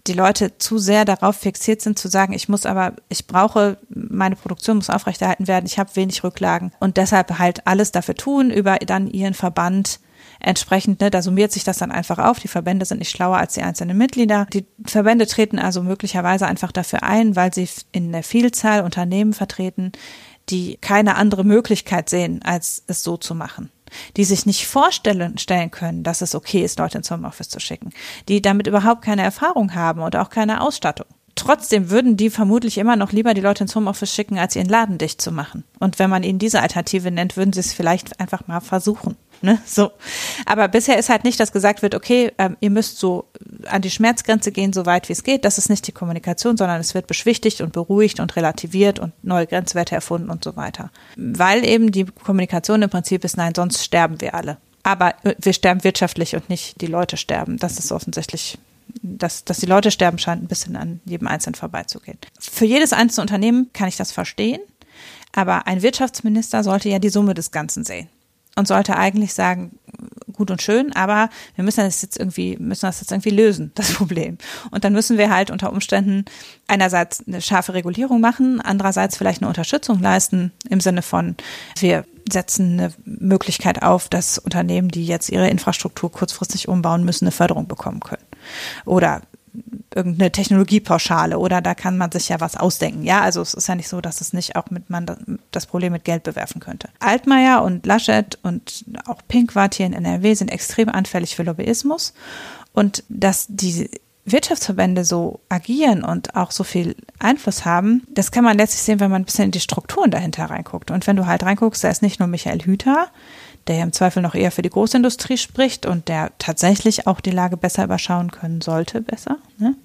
die Leute zu sehr darauf fixiert sind zu sagen, ich muss aber, ich brauche, meine Produktion muss aufrechterhalten werden, ich habe wenig Rücklagen und deshalb halt alles dafür tun, über dann ihren Verband entsprechend, ne, da summiert sich das dann einfach auf. Die Verbände sind nicht schlauer als die einzelnen Mitglieder. Die Verbände treten also möglicherweise einfach dafür ein, weil sie in der Vielzahl Unternehmen vertreten, die keine andere Möglichkeit sehen, als es so zu machen. Die sich nicht vorstellen stellen können, dass es okay ist, Leute ins Homeoffice zu schicken. Die damit überhaupt keine Erfahrung haben und auch keine Ausstattung. Trotzdem würden die vermutlich immer noch lieber die Leute ins Homeoffice schicken, als ihren Laden dicht zu machen. Und wenn man ihnen diese Alternative nennt, würden sie es vielleicht einfach mal versuchen. Ne? So. Aber bisher ist halt nicht, dass gesagt wird, okay, ähm, ihr müsst so an die Schmerzgrenze gehen, so weit wie es geht. Das ist nicht die Kommunikation, sondern es wird beschwichtigt und beruhigt und relativiert und neue Grenzwerte erfunden und so weiter. Weil eben die Kommunikation im Prinzip ist, nein, sonst sterben wir alle. Aber äh, wir sterben wirtschaftlich und nicht die Leute sterben. Das ist offensichtlich dass, dass die Leute sterben, scheint ein bisschen an jedem Einzelnen vorbeizugehen. Für jedes einzelne Unternehmen kann ich das verstehen, aber ein Wirtschaftsminister sollte ja die Summe des Ganzen sehen. Und sollte eigentlich sagen, gut und schön, aber wir müssen das jetzt irgendwie, müssen das jetzt irgendwie lösen, das Problem. Und dann müssen wir halt unter Umständen einerseits eine scharfe Regulierung machen, andererseits vielleicht eine Unterstützung leisten im Sinne von, wir setzen eine Möglichkeit auf, dass Unternehmen, die jetzt ihre Infrastruktur kurzfristig umbauen müssen, eine Förderung bekommen können. Oder irgendeine Technologiepauschale oder da kann man sich ja was ausdenken. Ja, also es ist ja nicht so, dass es nicht auch mit man das Problem mit Geld bewerfen könnte. Altmaier und Laschet und auch Pinkwart hier in NRW sind extrem anfällig für Lobbyismus und dass die Wirtschaftsverbände so agieren und auch so viel Einfluss haben, das kann man letztlich sehen, wenn man ein bisschen in die Strukturen dahinter reinguckt. Und wenn du halt reinguckst, da ist nicht nur Michael Hüter, der ja im Zweifel noch eher für die Großindustrie spricht und der tatsächlich auch die Lage besser überschauen können sollte, besser. Ne?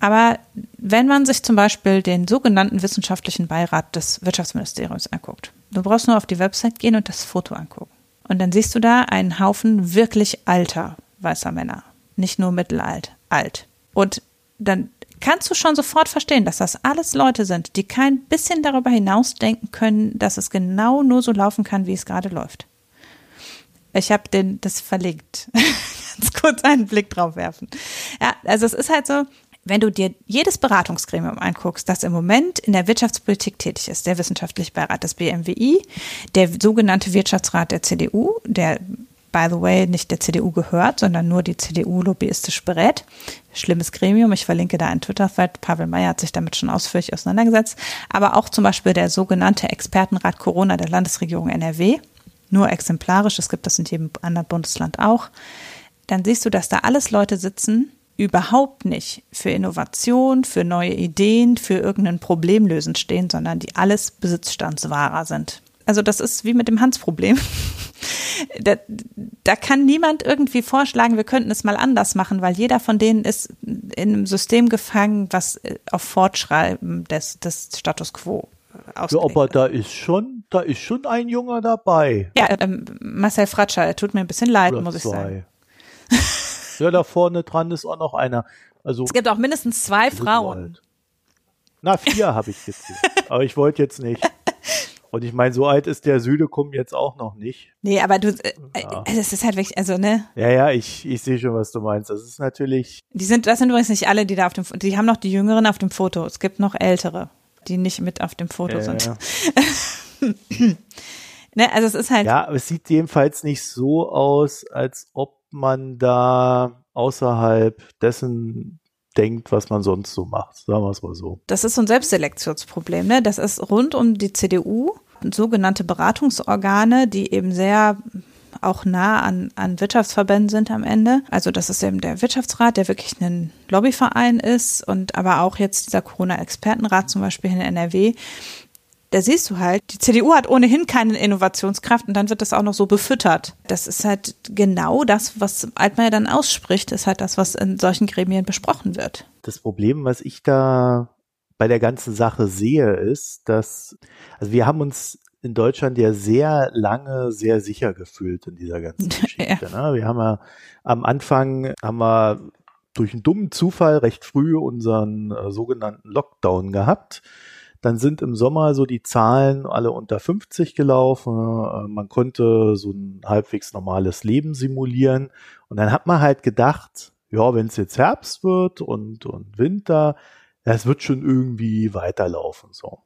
Aber wenn man sich zum Beispiel den sogenannten wissenschaftlichen Beirat des Wirtschaftsministeriums anguckt, du brauchst nur auf die Website gehen und das Foto angucken. Und dann siehst du da einen Haufen wirklich alter weißer Männer. Nicht nur mittelalt, alt. Und dann kannst du schon sofort verstehen, dass das alles Leute sind, die kein bisschen darüber hinausdenken können, dass es genau nur so laufen kann, wie es gerade läuft. Ich habe den das verlinkt. Ganz kurz einen Blick drauf werfen. Ja, also es ist halt so, wenn du dir jedes Beratungsgremium anguckst, das im Moment in der Wirtschaftspolitik tätig ist, der wissenschaftliche Beirat des BMWI, der sogenannte Wirtschaftsrat der CDU, der by the way nicht der CDU gehört, sondern nur die CDU lobbyistisch berät. Schlimmes Gremium. Ich verlinke da einen Twitter-Thread. Pavel Meyer hat sich damit schon ausführlich auseinandergesetzt. Aber auch zum Beispiel der sogenannte Expertenrat Corona der Landesregierung NRW nur exemplarisch, es gibt das in jedem anderen Bundesland auch, dann siehst du, dass da alles Leute sitzen, überhaupt nicht für Innovation, für neue Ideen, für irgendein Problem lösen stehen, sondern die alles Besitzstandswahrer sind. Also das ist wie mit dem Hans-Problem. Da, da kann niemand irgendwie vorschlagen, wir könnten es mal anders machen, weil jeder von denen ist in einem System gefangen, was auf Fortschreiben des, des Status quo ja, aber da ist schon, da ist schon ein Junger dabei. Ja, ähm, Marcel Fratscher, er tut mir ein bisschen leid, Oder muss zwei. ich sagen. ja, da vorne dran ist auch noch einer. Also es gibt auch mindestens zwei Frauen. Alt. Na, vier habe ich jetzt. aber ich wollte jetzt nicht. Und ich meine, so alt ist der Südekum jetzt auch noch nicht. Nee, aber du, äh, ja. Äh, das ist halt wirklich, also, ne? Ja, ja, ich, ich sehe schon, was du meinst. Das ist natürlich. Die sind, das sind übrigens nicht alle, die da auf dem, die haben noch die Jüngeren auf dem Foto. Es gibt noch ältere die nicht mit auf dem Foto ja, sind. Ja. ne, also es ist halt. Ja, es sieht jedenfalls nicht so aus, als ob man da außerhalb dessen denkt, was man sonst so macht. Sagen wir es mal so. Das ist so ein Selbstselektionsproblem. Ne? Das ist rund um die CDU sogenannte Beratungsorgane, die eben sehr auch nah an, an Wirtschaftsverbänden sind am Ende. Also das ist eben der Wirtschaftsrat, der wirklich ein Lobbyverein ist und aber auch jetzt dieser Corona-Expertenrat zum Beispiel in NRW. Da siehst du halt, die CDU hat ohnehin keine Innovationskraft und dann wird das auch noch so befüttert. Das ist halt genau das, was Altmaier dann ausspricht, ist halt das, was in solchen Gremien besprochen wird. Das Problem, was ich da bei der ganzen Sache sehe, ist, dass, also wir haben uns in Deutschland ja sehr lange sehr sicher gefühlt in dieser ganzen Geschichte. Ja. Ne? Wir haben ja am Anfang haben wir durch einen dummen Zufall recht früh unseren äh, sogenannten Lockdown gehabt. Dann sind im Sommer so die Zahlen alle unter 50 gelaufen. Äh, man konnte so ein halbwegs normales Leben simulieren. Und dann hat man halt gedacht, ja, wenn es jetzt Herbst wird und, und Winter, es wird schon irgendwie weiterlaufen. So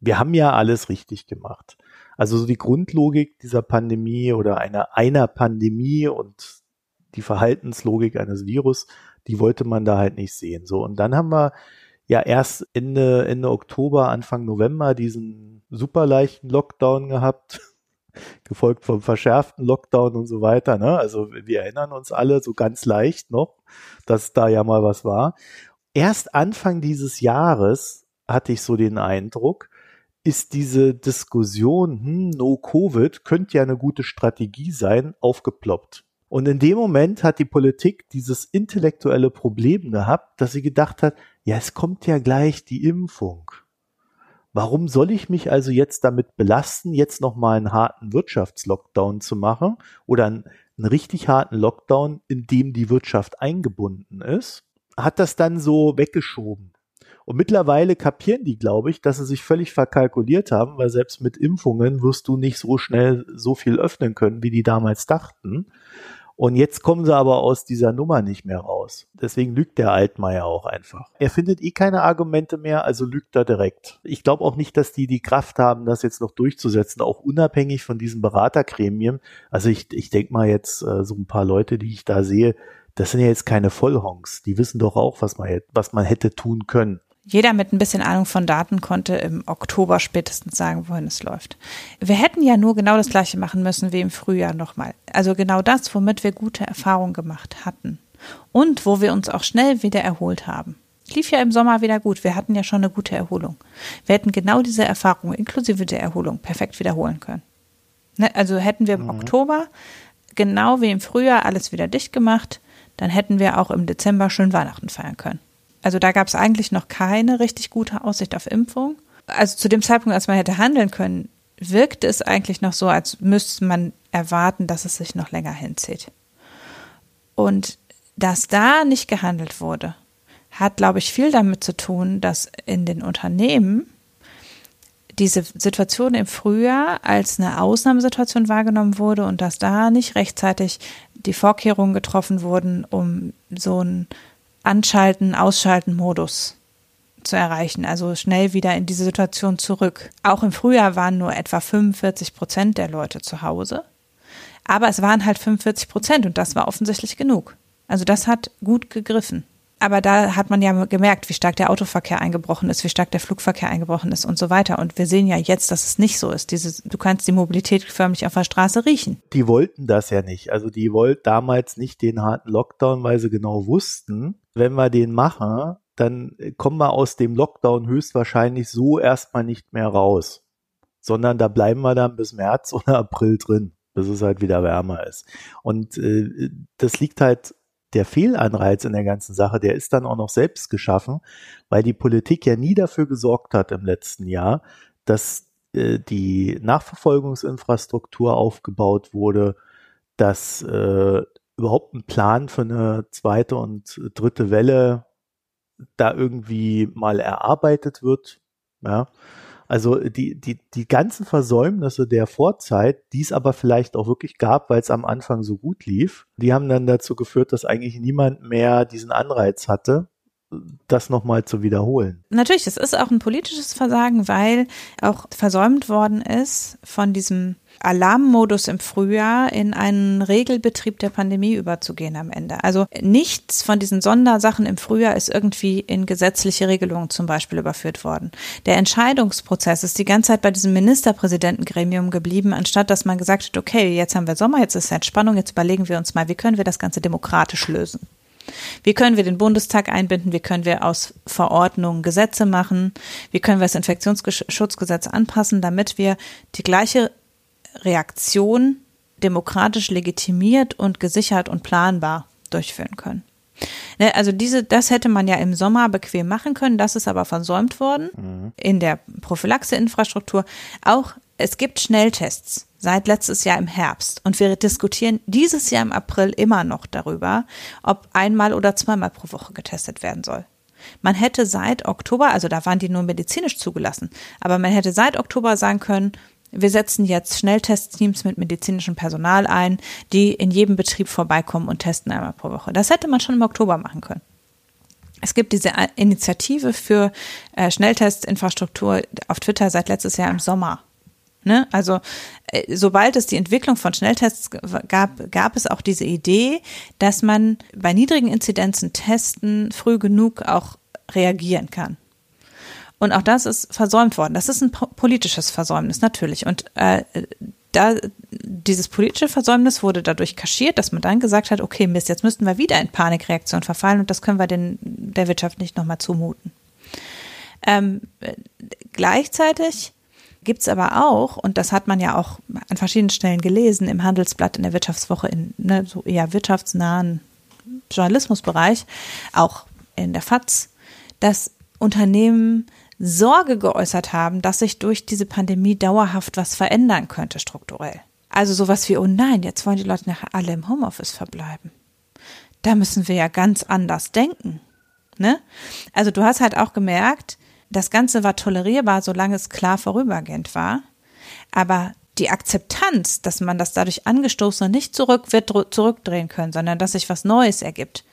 wir haben ja alles richtig gemacht. Also so die Grundlogik dieser Pandemie oder einer, einer Pandemie und die Verhaltenslogik eines Virus, die wollte man da halt nicht sehen. So, und dann haben wir ja erst Ende, Ende Oktober, Anfang November diesen super leichten Lockdown gehabt, gefolgt vom verschärften Lockdown und so weiter. Ne? Also wir erinnern uns alle so ganz leicht noch, dass da ja mal was war. Erst Anfang dieses Jahres hatte ich so den Eindruck, ist diese Diskussion, hm, no Covid, könnte ja eine gute Strategie sein, aufgeploppt. Und in dem Moment hat die Politik dieses intellektuelle Problem gehabt, dass sie gedacht hat, ja, es kommt ja gleich die Impfung. Warum soll ich mich also jetzt damit belasten, jetzt nochmal einen harten Wirtschaftslockdown zu machen oder einen, einen richtig harten Lockdown, in dem die Wirtschaft eingebunden ist? Hat das dann so weggeschoben. Und mittlerweile kapieren die, glaube ich, dass sie sich völlig verkalkuliert haben, weil selbst mit Impfungen wirst du nicht so schnell so viel öffnen können, wie die damals dachten. Und jetzt kommen sie aber aus dieser Nummer nicht mehr raus. Deswegen lügt der Altmaier auch einfach. Er findet eh keine Argumente mehr, also lügt er direkt. Ich glaube auch nicht, dass die die Kraft haben, das jetzt noch durchzusetzen, auch unabhängig von diesen Beratergremien. Also ich, ich denke mal jetzt äh, so ein paar Leute, die ich da sehe, das sind ja jetzt keine Vollhongs. Die wissen doch auch, was man, was man hätte tun können jeder mit ein bisschen Ahnung von Daten konnte im Oktober spätestens sagen, wohin es läuft. Wir hätten ja nur genau das gleiche machen müssen wie im Frühjahr nochmal. Also genau das, womit wir gute Erfahrungen gemacht hatten. Und wo wir uns auch schnell wieder erholt haben. Lief ja im Sommer wieder gut. Wir hatten ja schon eine gute Erholung. Wir hätten genau diese Erfahrung inklusive der Erholung perfekt wiederholen können. Ne? Also hätten wir im mhm. Oktober genau wie im Frühjahr alles wieder dicht gemacht, dann hätten wir auch im Dezember schön Weihnachten feiern können. Also da gab es eigentlich noch keine richtig gute Aussicht auf Impfung. Also zu dem Zeitpunkt, als man hätte handeln können, wirkte es eigentlich noch so, als müsste man erwarten, dass es sich noch länger hinzieht. Und dass da nicht gehandelt wurde, hat, glaube ich, viel damit zu tun, dass in den Unternehmen diese Situation im Frühjahr als eine Ausnahmesituation wahrgenommen wurde und dass da nicht rechtzeitig die Vorkehrungen getroffen wurden, um so ein Anschalten, Ausschalten Modus zu erreichen, also schnell wieder in diese Situation zurück. Auch im Frühjahr waren nur etwa 45 Prozent der Leute zu Hause, aber es waren halt 45 Prozent und das war offensichtlich genug. Also das hat gut gegriffen. Aber da hat man ja gemerkt, wie stark der Autoverkehr eingebrochen ist, wie stark der Flugverkehr eingebrochen ist und so weiter. Und wir sehen ja jetzt, dass es nicht so ist. Dieses, du kannst die Mobilität förmlich auf der Straße riechen. Die wollten das ja nicht. Also die wollten damals nicht den harten Lockdown, weil sie genau wussten, wenn wir den machen, dann kommen wir aus dem Lockdown höchstwahrscheinlich so erstmal nicht mehr raus. Sondern da bleiben wir dann bis März oder April drin, bis es halt wieder wärmer ist. Und äh, das liegt halt der Fehlanreiz in der ganzen Sache, der ist dann auch noch selbst geschaffen, weil die Politik ja nie dafür gesorgt hat im letzten Jahr, dass äh, die Nachverfolgungsinfrastruktur aufgebaut wurde, dass äh, überhaupt ein Plan für eine zweite und dritte Welle da irgendwie mal erarbeitet wird. Ja. Also die, die, die ganzen Versäumnisse der Vorzeit, die es aber vielleicht auch wirklich gab, weil es am Anfang so gut lief, die haben dann dazu geführt, dass eigentlich niemand mehr diesen Anreiz hatte, das nochmal zu wiederholen. Natürlich, es ist auch ein politisches Versagen, weil auch versäumt worden ist, von diesem Alarmmodus im Frühjahr in einen Regelbetrieb der Pandemie überzugehen am Ende. Also nichts von diesen Sondersachen im Frühjahr ist irgendwie in gesetzliche Regelungen zum Beispiel überführt worden. Der Entscheidungsprozess ist die ganze Zeit bei diesem Ministerpräsidentengremium geblieben, anstatt dass man gesagt hat, okay, jetzt haben wir Sommer, jetzt ist Entspannung, jetzt überlegen wir uns mal, wie können wir das Ganze demokratisch lösen. Wie können wir den Bundestag einbinden? Wie können wir aus Verordnungen Gesetze machen? Wie können wir das Infektionsschutzgesetz anpassen, damit wir die gleiche Reaktion demokratisch legitimiert und gesichert und planbar durchführen können. Ne, also diese, das hätte man ja im Sommer bequem machen können, das ist aber versäumt worden mhm. in der Prophylaxe-Infrastruktur. Auch es gibt Schnelltests seit letztes Jahr im Herbst und wir diskutieren dieses Jahr im April immer noch darüber, ob einmal oder zweimal pro Woche getestet werden soll. Man hätte seit Oktober, also da waren die nur medizinisch zugelassen, aber man hätte seit Oktober sagen können, wir setzen jetzt Schnelltestteams mit medizinischem Personal ein, die in jedem Betrieb vorbeikommen und testen einmal pro Woche. Das hätte man schon im Oktober machen können. Es gibt diese Initiative für äh, Schnelltestinfrastruktur auf Twitter seit letztes Jahr im Sommer. Ne? Also äh, sobald es die Entwicklung von Schnelltests gab, gab es auch diese Idee, dass man bei niedrigen Inzidenzen testen früh genug auch reagieren kann. Und auch das ist versäumt worden. Das ist ein politisches Versäumnis, natürlich. Und äh, da, dieses politische Versäumnis wurde dadurch kaschiert, dass man dann gesagt hat, okay, Mist, jetzt müssten wir wieder in Panikreaktion verfallen und das können wir den, der Wirtschaft nicht nochmal zumuten. Ähm, gleichzeitig gibt's aber auch, und das hat man ja auch an verschiedenen Stellen gelesen, im Handelsblatt, in der Wirtschaftswoche, in ne, so eher wirtschaftsnahen Journalismusbereich, auch in der FAZ, dass Unternehmen Sorge geäußert haben, dass sich durch diese Pandemie dauerhaft was verändern könnte strukturell. Also sowas wie, oh nein, jetzt wollen die Leute nachher alle im Homeoffice verbleiben. Da müssen wir ja ganz anders denken. Ne? Also du hast halt auch gemerkt, das Ganze war tolerierbar, solange es klar vorübergehend war. Aber die Akzeptanz, dass man das dadurch angestoßen nicht zurück wird zurückdrehen können, sondern dass sich was Neues ergibt,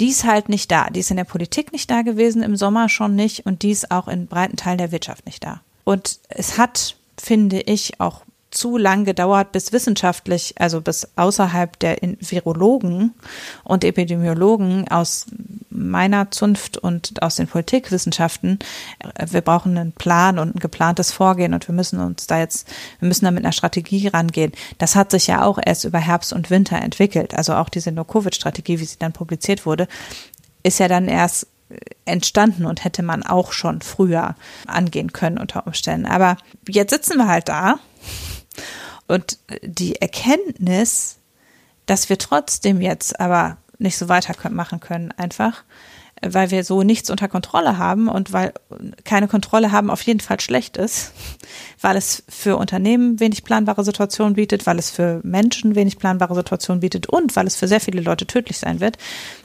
die ist halt nicht da. Die ist in der Politik nicht da gewesen, im Sommer schon nicht und die ist auch in breiten Teilen der Wirtschaft nicht da. Und es hat, finde ich, auch zu lang gedauert, bis wissenschaftlich, also bis außerhalb der Virologen und Epidemiologen aus meiner Zunft und aus den Politikwissenschaften, äh, wir brauchen einen Plan und ein geplantes Vorgehen und wir müssen uns da jetzt, wir müssen da mit einer Strategie rangehen. Das hat sich ja auch erst über Herbst und Winter entwickelt. Also auch diese No-Covid-Strategie, wie sie dann publiziert wurde, ist ja dann erst entstanden und hätte man auch schon früher angehen können unter Umständen. Aber jetzt sitzen wir halt da und die Erkenntnis, dass wir trotzdem jetzt aber nicht so weitermachen können, einfach, weil wir so nichts unter Kontrolle haben und weil keine Kontrolle haben auf jeden Fall schlecht ist, weil es für Unternehmen wenig planbare Situationen bietet, weil es für Menschen wenig planbare Situationen bietet und weil es für sehr viele Leute tödlich sein wird.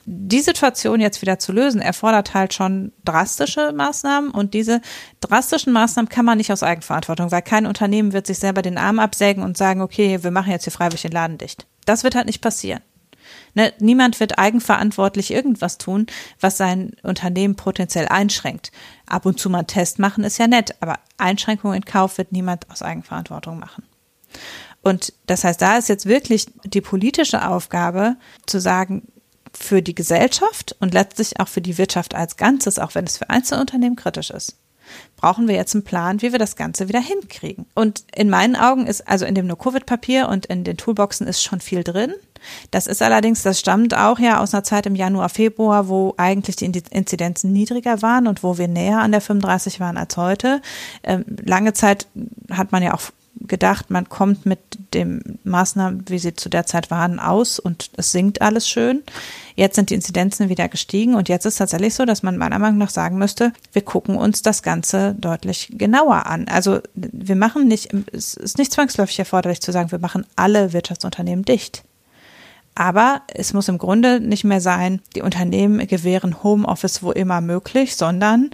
Die Situation jetzt wieder zu lösen, erfordert halt schon drastische Maßnahmen und diese drastischen Maßnahmen kann man nicht aus Eigenverantwortung, weil kein Unternehmen wird sich selber den Arm absägen und sagen, okay, wir machen jetzt hier freiwillig den Laden dicht. Das wird halt nicht passieren. Ne, niemand wird eigenverantwortlich irgendwas tun, was sein Unternehmen potenziell einschränkt. Ab und zu mal einen Test machen ist ja nett, aber Einschränkungen in Kauf wird niemand aus Eigenverantwortung machen. Und das heißt, da ist jetzt wirklich die politische Aufgabe zu sagen, für die Gesellschaft und letztlich auch für die Wirtschaft als Ganzes, auch wenn es für Einzelunternehmen kritisch ist, brauchen wir jetzt einen Plan, wie wir das Ganze wieder hinkriegen. Und in meinen Augen ist, also in dem No-Covid-Papier und in den Toolboxen ist schon viel drin. Das ist allerdings, das stammt auch ja aus einer Zeit im Januar, Februar, wo eigentlich die Inzidenzen niedriger waren und wo wir näher an der 35 waren als heute. Ähm, lange Zeit hat man ja auch gedacht, man kommt mit den Maßnahmen, wie sie zu der Zeit waren, aus und es sinkt alles schön. Jetzt sind die Inzidenzen wieder gestiegen und jetzt ist tatsächlich so, dass man meiner Meinung nach sagen müsste, wir gucken uns das Ganze deutlich genauer an. Also wir machen nicht, es ist nicht zwangsläufig erforderlich zu sagen, wir machen alle Wirtschaftsunternehmen dicht. Aber es muss im Grunde nicht mehr sein, die Unternehmen gewähren Homeoffice wo immer möglich, sondern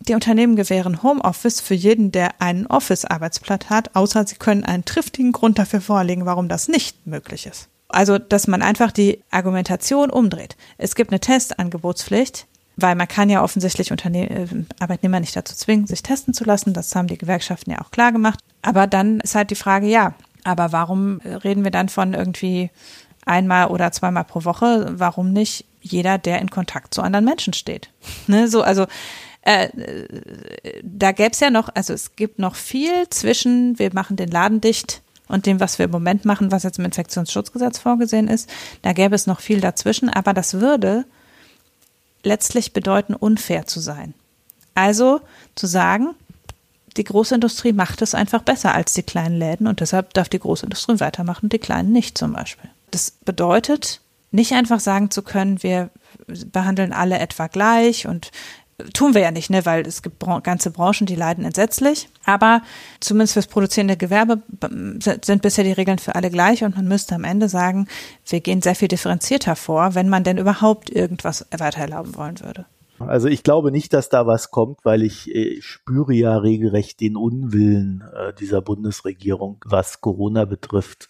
die Unternehmen gewähren Homeoffice für jeden, der einen Office-Arbeitsplatz hat, außer sie können einen triftigen Grund dafür vorlegen, warum das nicht möglich ist. Also, dass man einfach die Argumentation umdreht. Es gibt eine Testangebotspflicht, weil man kann ja offensichtlich Unterne äh, Arbeitnehmer nicht dazu zwingen, sich testen zu lassen. Das haben die Gewerkschaften ja auch klar gemacht. Aber dann ist halt die Frage, ja, aber warum reden wir dann von irgendwie einmal oder zweimal pro Woche? Warum nicht jeder, der in Kontakt zu anderen Menschen steht? Ne, so, also äh, da gäbe es ja noch, also es gibt noch viel zwischen, wir machen den Laden dicht und dem, was wir im Moment machen, was jetzt im Infektionsschutzgesetz vorgesehen ist. Da gäbe es noch viel dazwischen, aber das würde letztlich bedeuten, unfair zu sein. Also zu sagen, die Großindustrie macht es einfach besser als die kleinen Läden und deshalb darf die Großindustrie weitermachen, die kleinen nicht zum Beispiel. Das bedeutet, nicht einfach sagen zu können, wir behandeln alle etwa gleich und tun wir ja nicht, ne, weil es gibt ganze Branchen, die leiden entsetzlich. Aber zumindest fürs produzierende Gewerbe sind bisher die Regeln für alle gleich und man müsste am Ende sagen, wir gehen sehr viel differenzierter vor, wenn man denn überhaupt irgendwas weiter erlauben wollen würde. Also ich glaube nicht, dass da was kommt, weil ich, ich äh, spüre ja regelrecht den Unwillen äh, dieser Bundesregierung, was Corona betrifft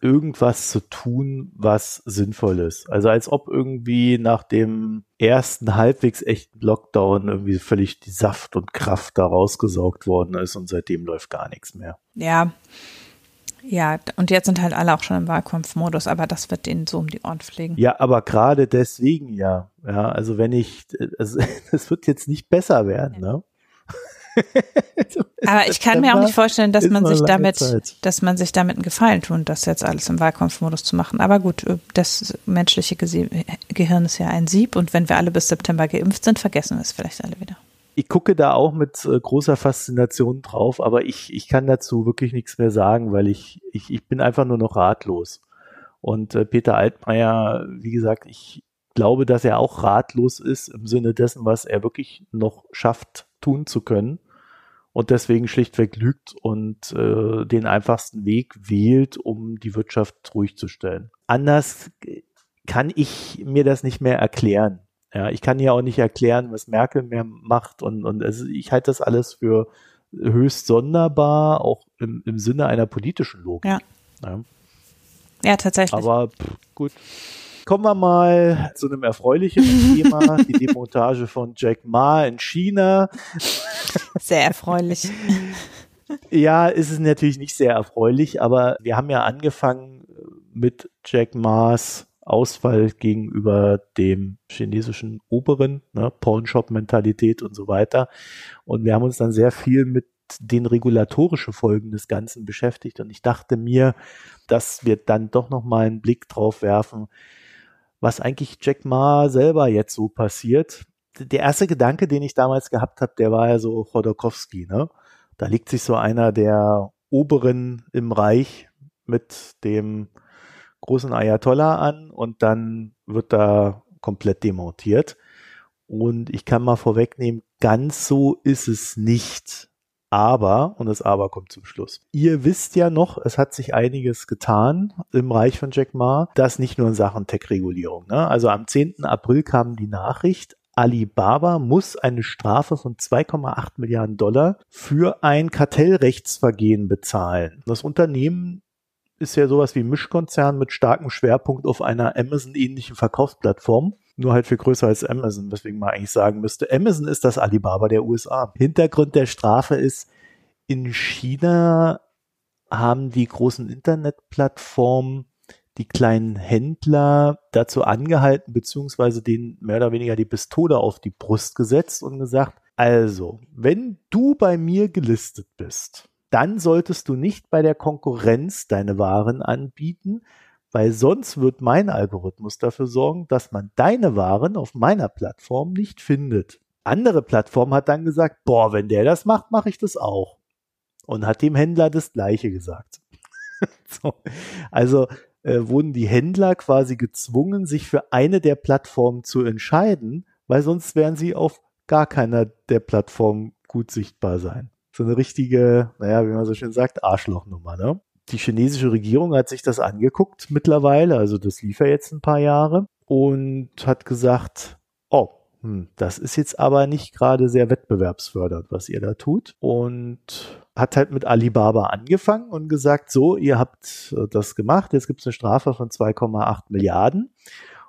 irgendwas zu tun, was sinnvoll ist. Also als ob irgendwie nach dem ersten halbwegs echten Lockdown irgendwie völlig die Saft und Kraft da rausgesaugt worden ist und seitdem läuft gar nichts mehr. Ja. Ja, und jetzt sind halt alle auch schon im Wahlkampfmodus, aber das wird denen so um die Ohren fliegen. Ja, aber gerade deswegen ja. Ja, also wenn ich, also es wird jetzt nicht besser werden, ne? Aber ich kann mir auch nicht vorstellen, dass man sich damit, Zeit. dass man sich damit einen Gefallen tun, das jetzt alles im Wahlkampfmodus zu machen. Aber gut, äh, das menschliche Gehirn ist ja ein Sieb und wenn wir alle bis September geimpft sind, vergessen wir es vielleicht alle wieder. Ich gucke da auch mit äh, großer Faszination drauf, aber ich, ich kann dazu wirklich nichts mehr sagen, weil ich, ich, ich bin einfach nur noch ratlos. Und äh, Peter Altmaier, wie gesagt, ich glaube, dass er auch ratlos ist im Sinne dessen, was er wirklich noch schafft tun zu können und deswegen schlichtweg lügt und äh, den einfachsten Weg wählt, um die Wirtschaft ruhig zu stellen. Anders kann ich mir das nicht mehr erklären. Ja, ich kann ja auch nicht erklären, was Merkel mehr macht und, und also ich halte das alles für höchst sonderbar, auch im, im Sinne einer politischen Logik. Ja. Ja, ja tatsächlich. Aber pff, gut. Kommen wir mal zu einem erfreulichen Thema, die Demontage von Jack Ma in China. Sehr erfreulich. Ja, ist es natürlich nicht sehr erfreulich, aber wir haben ja angefangen mit Jack Ma's Ausfall gegenüber dem chinesischen Oberen, ne, Pawnshop-Mentalität und so weiter. Und wir haben uns dann sehr viel mit den regulatorischen Folgen des Ganzen beschäftigt. Und ich dachte mir, dass wir dann doch noch mal einen Blick drauf werfen, was eigentlich Jack Ma selber jetzt so passiert. Der erste Gedanke, den ich damals gehabt habe, der war ja so Chodorkowski, ne? Da liegt sich so einer der Oberen im Reich mit dem großen Ayatollah an und dann wird da komplett demontiert. Und ich kann mal vorwegnehmen, ganz so ist es nicht. Aber, und das Aber kommt zum Schluss. Ihr wisst ja noch, es hat sich einiges getan im Reich von Jack Ma. Das nicht nur in Sachen Tech-Regulierung. Ne? Also am 10. April kam die Nachricht, Alibaba muss eine Strafe von 2,8 Milliarden Dollar für ein Kartellrechtsvergehen bezahlen. Das Unternehmen ist ja sowas wie Mischkonzern mit starkem Schwerpunkt auf einer Amazon-ähnlichen Verkaufsplattform. Nur halt viel größer als Amazon, weswegen man eigentlich sagen müsste, Amazon ist das Alibaba der USA. Hintergrund der Strafe ist, in China haben die großen Internetplattformen die kleinen Händler dazu angehalten, beziehungsweise denen mehr oder weniger die Pistole auf die Brust gesetzt und gesagt, also, wenn du bei mir gelistet bist, dann solltest du nicht bei der Konkurrenz deine Waren anbieten, weil sonst wird mein Algorithmus dafür sorgen, dass man deine Waren auf meiner Plattform nicht findet. Andere Plattform hat dann gesagt, boah, wenn der das macht, mache ich das auch. Und hat dem Händler das gleiche gesagt. so. Also äh, wurden die Händler quasi gezwungen, sich für eine der Plattformen zu entscheiden, weil sonst wären sie auf gar keiner der Plattformen gut sichtbar sein so eine richtige, naja, wie man so schön sagt, Arschlochnummer, ne? Die chinesische Regierung hat sich das angeguckt mittlerweile, also das lief ja jetzt ein paar Jahre und hat gesagt, oh, hm, das ist jetzt aber nicht gerade sehr wettbewerbsfördernd, was ihr da tut. Und hat halt mit Alibaba angefangen und gesagt, so, ihr habt äh, das gemacht, jetzt gibt es eine Strafe von 2,8 Milliarden.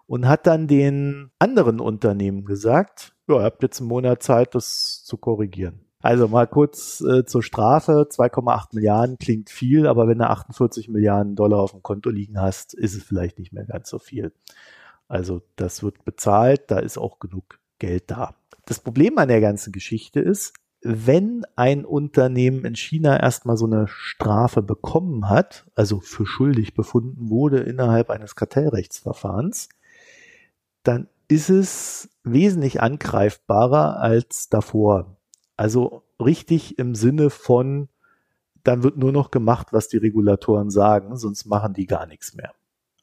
Und hat dann den anderen Unternehmen gesagt, ja, ihr habt jetzt einen Monat Zeit, das zu korrigieren. Also mal kurz äh, zur Strafe. 2,8 Milliarden klingt viel, aber wenn du 48 Milliarden Dollar auf dem Konto liegen hast, ist es vielleicht nicht mehr ganz so viel. Also das wird bezahlt, da ist auch genug Geld da. Das Problem an der ganzen Geschichte ist, wenn ein Unternehmen in China erstmal so eine Strafe bekommen hat, also für schuldig befunden wurde innerhalb eines Kartellrechtsverfahrens, dann ist es wesentlich angreifbarer als davor. Also richtig im Sinne von, dann wird nur noch gemacht, was die Regulatoren sagen, sonst machen die gar nichts mehr.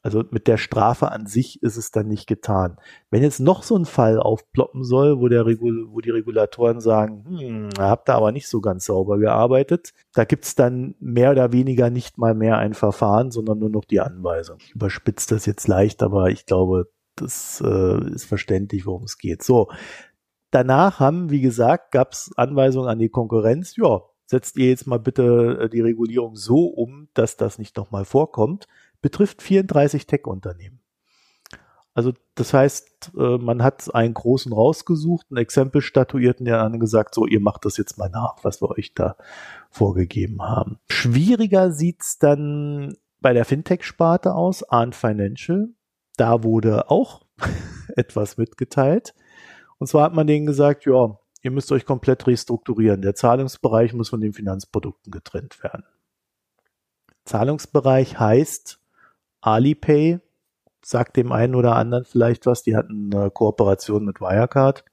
Also mit der Strafe an sich ist es dann nicht getan. Wenn jetzt noch so ein Fall aufploppen soll, wo, der Regul wo die Regulatoren sagen, hm, habt da aber nicht so ganz sauber gearbeitet, da gibt's dann mehr oder weniger nicht mal mehr ein Verfahren, sondern nur noch die Anweisung. Ich überspitze das jetzt leicht, aber ich glaube, das äh, ist verständlich, worum es geht. So, Danach haben, wie gesagt, gab es Anweisungen an die Konkurrenz, ja, setzt ihr jetzt mal bitte äh, die Regulierung so um, dass das nicht nochmal vorkommt, betrifft 34 Tech-Unternehmen. Also das heißt, äh, man hat einen großen rausgesucht, ein Exempel statuiert und dann gesagt, so, ihr macht das jetzt mal nach, was wir euch da vorgegeben haben. Schwieriger sieht's dann bei der Fintech-Sparte aus, Arn Financial. Da wurde auch etwas mitgeteilt. Und zwar hat man denen gesagt, ja, ihr müsst euch komplett restrukturieren. Der Zahlungsbereich muss von den Finanzprodukten getrennt werden. Zahlungsbereich heißt Alipay, sagt dem einen oder anderen vielleicht was, die hatten eine Kooperation mit Wirecard.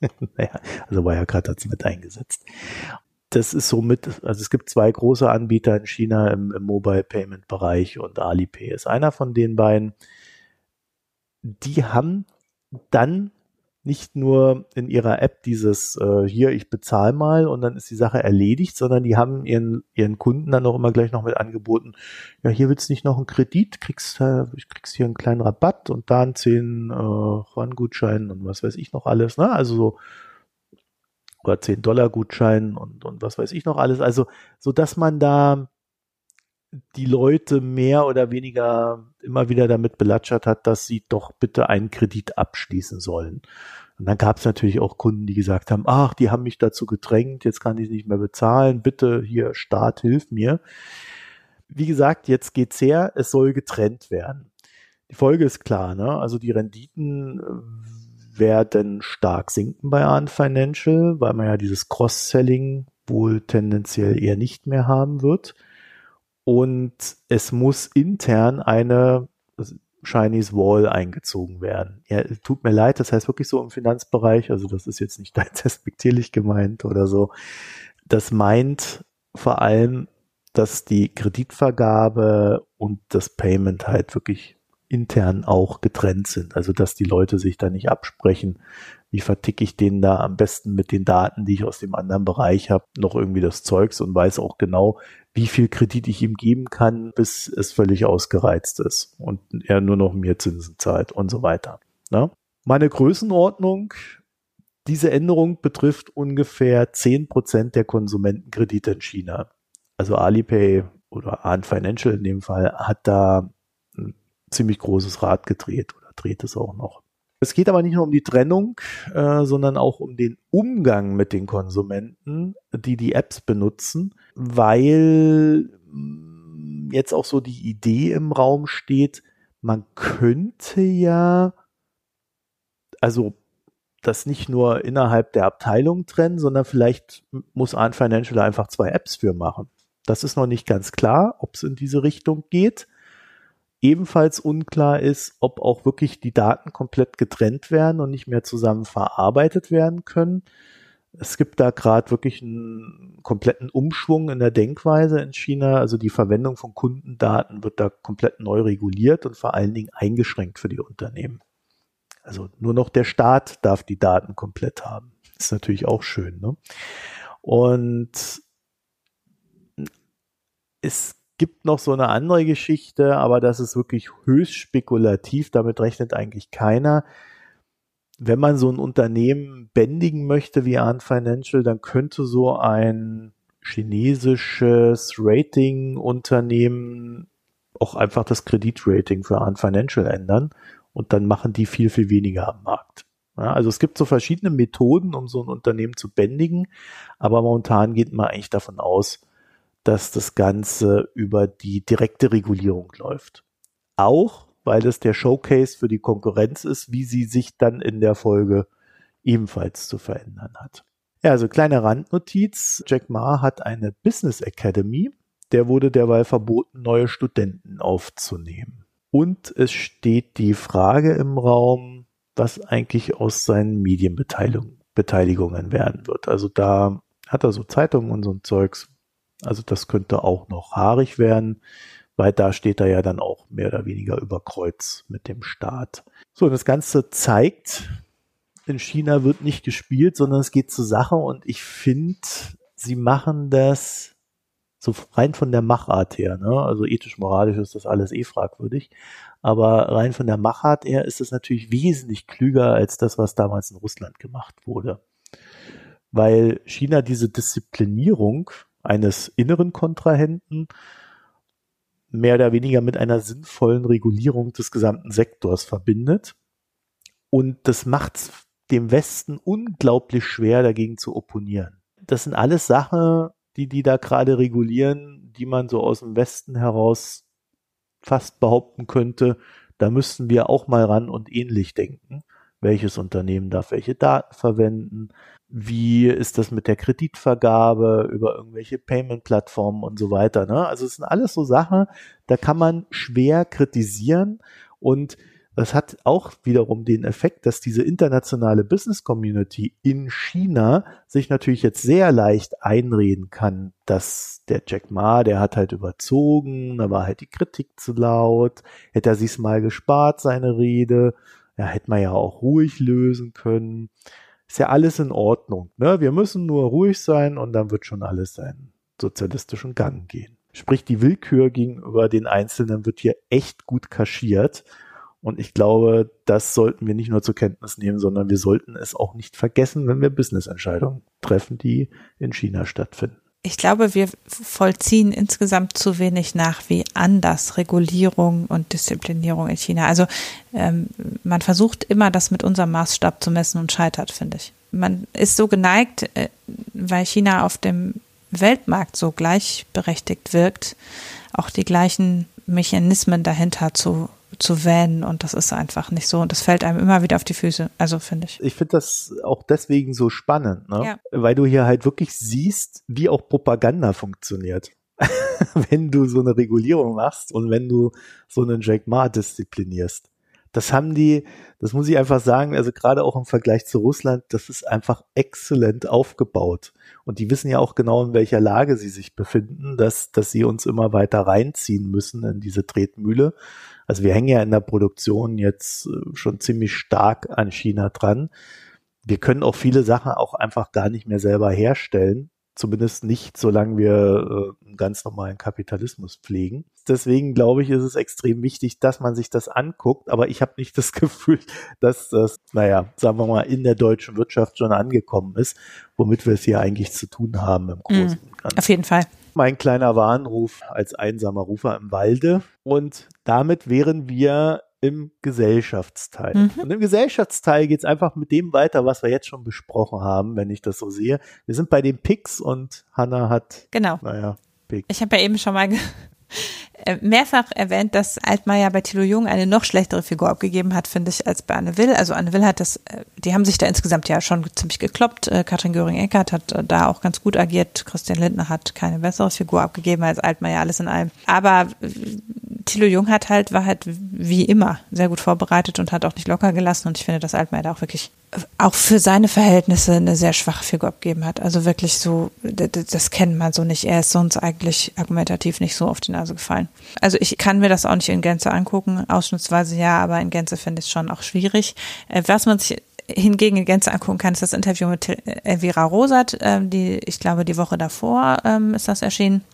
naja, also Wirecard hat es mit eingesetzt. Das ist somit, also es gibt zwei große Anbieter in China im, im Mobile Payment Bereich und Alipay ist einer von den beiden. Die haben dann nicht nur in ihrer App dieses äh, hier, ich bezahle mal und dann ist die Sache erledigt, sondern die haben ihren, ihren Kunden dann auch immer gleich noch mit angeboten, ja, hier willst du nicht noch einen Kredit, kriegst, äh, kriegst hier einen kleinen Rabatt und da einen 10 äh, Juan-Gutschein und was weiß ich noch alles, ne? Also so oder 10 Dollar Gutschein und, und was weiß ich noch alles. Also, so dass man da die Leute mehr oder weniger immer wieder damit belatschert hat, dass sie doch bitte einen Kredit abschließen sollen. Und dann gab es natürlich auch Kunden, die gesagt haben, ach, die haben mich dazu gedrängt, jetzt kann ich nicht mehr bezahlen, bitte hier, Staat, hilf mir. Wie gesagt, jetzt geht's her, es soll getrennt werden. Die Folge ist klar, ne? Also die Renditen äh, werden stark sinken bei Arn Financial, weil man ja dieses Cross-Selling wohl tendenziell eher nicht mehr haben wird und es muss intern eine Chinese Wall eingezogen werden. Ja, tut mir leid, das heißt wirklich so im Finanzbereich, also das ist jetzt nicht despektierlich gemeint oder so. Das meint vor allem, dass die Kreditvergabe und das Payment halt wirklich intern auch getrennt sind. Also dass die Leute sich da nicht absprechen, wie verticke ich denen da am besten mit den Daten, die ich aus dem anderen Bereich habe, noch irgendwie das Zeugs und weiß auch genau, wie viel Kredit ich ihm geben kann, bis es völlig ausgereizt ist und er nur noch mehr Zinsen zahlt und so weiter. Ne? Meine Größenordnung, diese Änderung betrifft ungefähr zehn Prozent der Konsumentenkredite in China. Also Alipay oder Ant Financial in dem Fall hat da ein ziemlich großes Rad gedreht oder dreht es auch noch. Es geht aber nicht nur um die Trennung, äh, sondern auch um den Umgang mit den Konsumenten, die die Apps benutzen, weil mm, jetzt auch so die Idee im Raum steht, man könnte ja, also das nicht nur innerhalb der Abteilung trennen, sondern vielleicht muss Arn Financial einfach zwei Apps für machen. Das ist noch nicht ganz klar, ob es in diese Richtung geht. Ebenfalls unklar ist, ob auch wirklich die Daten komplett getrennt werden und nicht mehr zusammen verarbeitet werden können. Es gibt da gerade wirklich einen kompletten Umschwung in der Denkweise in China. Also die Verwendung von Kundendaten wird da komplett neu reguliert und vor allen Dingen eingeschränkt für die Unternehmen. Also nur noch der Staat darf die Daten komplett haben. ist natürlich auch schön. Ne? Und es gibt noch so eine andere Geschichte, aber das ist wirklich höchst spekulativ. Damit rechnet eigentlich keiner. Wenn man so ein Unternehmen bändigen möchte wie Ant Financial, dann könnte so ein chinesisches Rating-Unternehmen auch einfach das Kreditrating für Ant Financial ändern und dann machen die viel, viel weniger am Markt. Ja, also es gibt so verschiedene Methoden, um so ein Unternehmen zu bändigen, aber momentan geht man eigentlich davon aus, dass das Ganze über die direkte Regulierung läuft. Auch weil es der Showcase für die Konkurrenz ist, wie sie sich dann in der Folge ebenfalls zu verändern hat. Ja, also kleine Randnotiz. Jack Ma hat eine Business Academy. Der wurde derweil verboten, neue Studenten aufzunehmen. Und es steht die Frage im Raum, was eigentlich aus seinen Medienbeteiligungen werden wird. Also da hat er so Zeitungen und so ein Zeugs, also das könnte auch noch haarig werden, weil da steht er ja dann auch mehr oder weniger über Kreuz mit dem Staat. So, das Ganze zeigt, in China wird nicht gespielt, sondern es geht zur Sache und ich finde, sie machen das so rein von der Machart her, ne? Also ethisch-moralisch ist das alles eh fragwürdig. Aber rein von der Machart her ist es natürlich wesentlich klüger als das, was damals in Russland gemacht wurde. Weil China diese Disziplinierung eines inneren Kontrahenten mehr oder weniger mit einer sinnvollen Regulierung des gesamten Sektors verbindet. Und das macht es dem Westen unglaublich schwer, dagegen zu opponieren. Das sind alles Sachen, die die da gerade regulieren, die man so aus dem Westen heraus fast behaupten könnte, da müssten wir auch mal ran und ähnlich denken. Welches Unternehmen darf welche Daten verwenden? wie ist das mit der Kreditvergabe über irgendwelche Payment-Plattformen und so weiter. Ne? Also es sind alles so Sachen, da kann man schwer kritisieren und das hat auch wiederum den Effekt, dass diese internationale Business Community in China sich natürlich jetzt sehr leicht einreden kann, dass der Jack Ma, der hat halt überzogen, da war halt die Kritik zu laut, hätte er sich's mal gespart, seine Rede, Ja, hätte man ja auch ruhig lösen können. Ist ja alles in Ordnung. Ne? Wir müssen nur ruhig sein und dann wird schon alles seinen sozialistischen Gang gehen. Sprich, die Willkür gegenüber den Einzelnen wird hier echt gut kaschiert. Und ich glaube, das sollten wir nicht nur zur Kenntnis nehmen, sondern wir sollten es auch nicht vergessen, wenn wir Business-Entscheidungen treffen, die in China stattfinden. Ich glaube, wir vollziehen insgesamt zu wenig nach, wie anders Regulierung und Disziplinierung in China. Also ähm, man versucht immer, das mit unserem Maßstab zu messen und scheitert, finde ich. Man ist so geneigt, äh, weil China auf dem Weltmarkt so gleichberechtigt wirkt, auch die gleichen Mechanismen dahinter zu zu wähnen und das ist einfach nicht so und das fällt einem immer wieder auf die Füße, also finde ich. Ich finde das auch deswegen so spannend, ne? Ja. weil du hier halt wirklich siehst, wie auch Propaganda funktioniert. wenn du so eine Regulierung machst und wenn du so einen Jack Ma disziplinierst. Das haben die, das muss ich einfach sagen, also gerade auch im Vergleich zu Russland, das ist einfach exzellent aufgebaut. Und die wissen ja auch genau, in welcher Lage sie sich befinden, dass, dass sie uns immer weiter reinziehen müssen in diese Tretmühle. Also wir hängen ja in der Produktion jetzt äh, schon ziemlich stark an China dran. Wir können auch viele Sachen auch einfach gar nicht mehr selber herstellen. Zumindest nicht, solange wir äh, einen ganz normalen Kapitalismus pflegen. Deswegen glaube ich, ist es extrem wichtig, dass man sich das anguckt. Aber ich habe nicht das Gefühl, dass das, naja, sagen wir mal, in der deutschen Wirtschaft schon angekommen ist, womit wir es hier eigentlich zu tun haben im Großen und Ganzen. Auf jeden Fall. Mein kleiner Warnruf als einsamer Rufer im Walde. Und damit wären wir im Gesellschaftsteil. Mhm. Und im Gesellschaftsteil geht es einfach mit dem weiter, was wir jetzt schon besprochen haben, wenn ich das so sehe. Wir sind bei den Picks und Hannah hat, genau. naja, Picks. Ich habe ja eben schon mal äh, mehrfach erwähnt, dass Altmaier bei Thilo Jung eine noch schlechtere Figur abgegeben hat, finde ich, als bei Anne Will. Also Anne Will hat das, äh, die haben sich da insgesamt ja schon ziemlich gekloppt. Äh, Katrin Göring-Eckardt hat da auch ganz gut agiert. Christian Lindner hat keine bessere Figur abgegeben als Altmaier, alles in allem. Aber Thilo Jung hat halt, war halt wie immer sehr gut vorbereitet und hat auch nicht locker gelassen. Und ich finde, dass Altmaier da auch wirklich auch für seine Verhältnisse eine sehr schwache Figur abgegeben hat. Also wirklich so, das, kennt man so nicht. Er ist sonst eigentlich argumentativ nicht so auf die Nase gefallen. Also ich kann mir das auch nicht in Gänze angucken, ausschnittsweise ja, aber in Gänze finde ich es schon auch schwierig. Äh, was man sich hingegen in Gänze angucken kann, ist das Interview mit Elvira Rosat, ähm, die, ich glaube, die Woche davor ähm, ist das erschienen.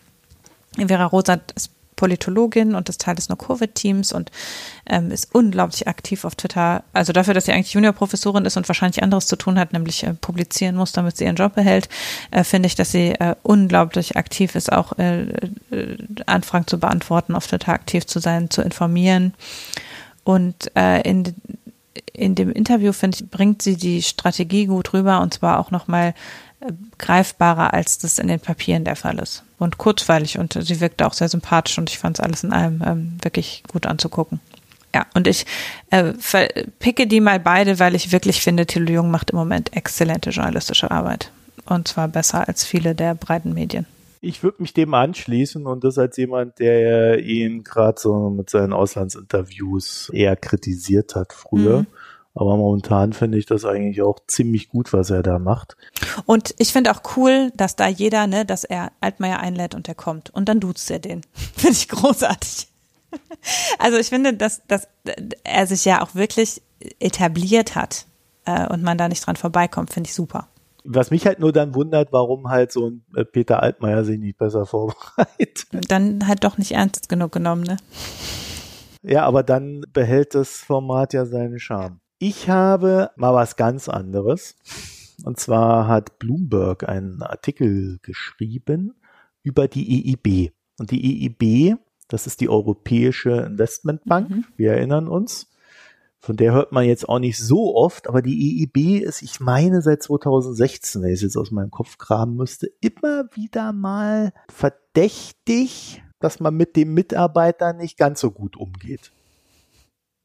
Elvira Rosat ist Politologin und ist Teil des No-Covid-Teams und ähm, ist unglaublich aktiv auf Twitter. Also dafür, dass sie eigentlich Juniorprofessorin ist und wahrscheinlich anderes zu tun hat, nämlich äh, publizieren muss, damit sie ihren Job behält, äh, finde ich, dass sie äh, unglaublich aktiv ist, auch äh, äh, Anfragen zu beantworten, auf Twitter aktiv zu sein, zu informieren. Und äh, in in dem Interview, finde ich, bringt sie die Strategie gut rüber und zwar auch nochmal greifbarer, als das in den Papieren der Fall ist. Und kurzweilig und sie wirkte auch sehr sympathisch und ich fand es alles in allem ähm, wirklich gut anzugucken. Ja, und ich äh, picke die mal beide, weil ich wirklich finde, Thilo Jung macht im Moment exzellente journalistische Arbeit. Und zwar besser als viele der breiten Medien. Ich würde mich dem anschließen und das als jemand, der ihn gerade so mit seinen Auslandsinterviews eher kritisiert hat früher. Mhm. Aber momentan finde ich das eigentlich auch ziemlich gut, was er da macht. Und ich finde auch cool, dass da jeder, ne, dass er Altmaier einlädt und der kommt. Und dann duzt er den. finde ich großartig. Also ich finde, dass, dass er sich ja auch wirklich etabliert hat äh, und man da nicht dran vorbeikommt, finde ich super. Was mich halt nur dann wundert, warum halt so ein äh, Peter Altmaier sich nicht besser vorbereitet. Dann halt doch nicht ernst genug genommen, ne? Ja, aber dann behält das Format ja seinen Charme. Ich habe mal was ganz anderes. Und zwar hat Bloomberg einen Artikel geschrieben über die EIB. Und die EIB, das ist die Europäische Investmentbank, mhm. wir erinnern uns. Von der hört man jetzt auch nicht so oft, aber die EIB ist, ich meine, seit 2016, wenn ich es jetzt aus meinem Kopf graben müsste, immer wieder mal verdächtig, dass man mit dem Mitarbeiter nicht ganz so gut umgeht.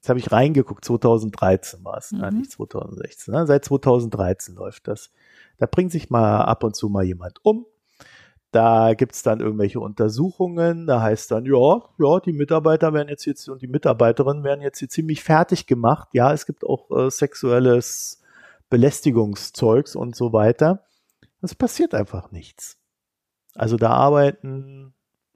Jetzt habe ich reingeguckt, 2013 war es, mhm. nicht 2016. Ne? Seit 2013 läuft das. Da bringt sich mal ab und zu mal jemand um. Da gibt's dann irgendwelche Untersuchungen. Da heißt dann, ja, ja, die Mitarbeiter werden jetzt jetzt und die Mitarbeiterinnen werden jetzt hier ziemlich fertig gemacht. Ja, es gibt auch äh, sexuelles Belästigungszeugs und so weiter. Es passiert einfach nichts. Also da arbeiten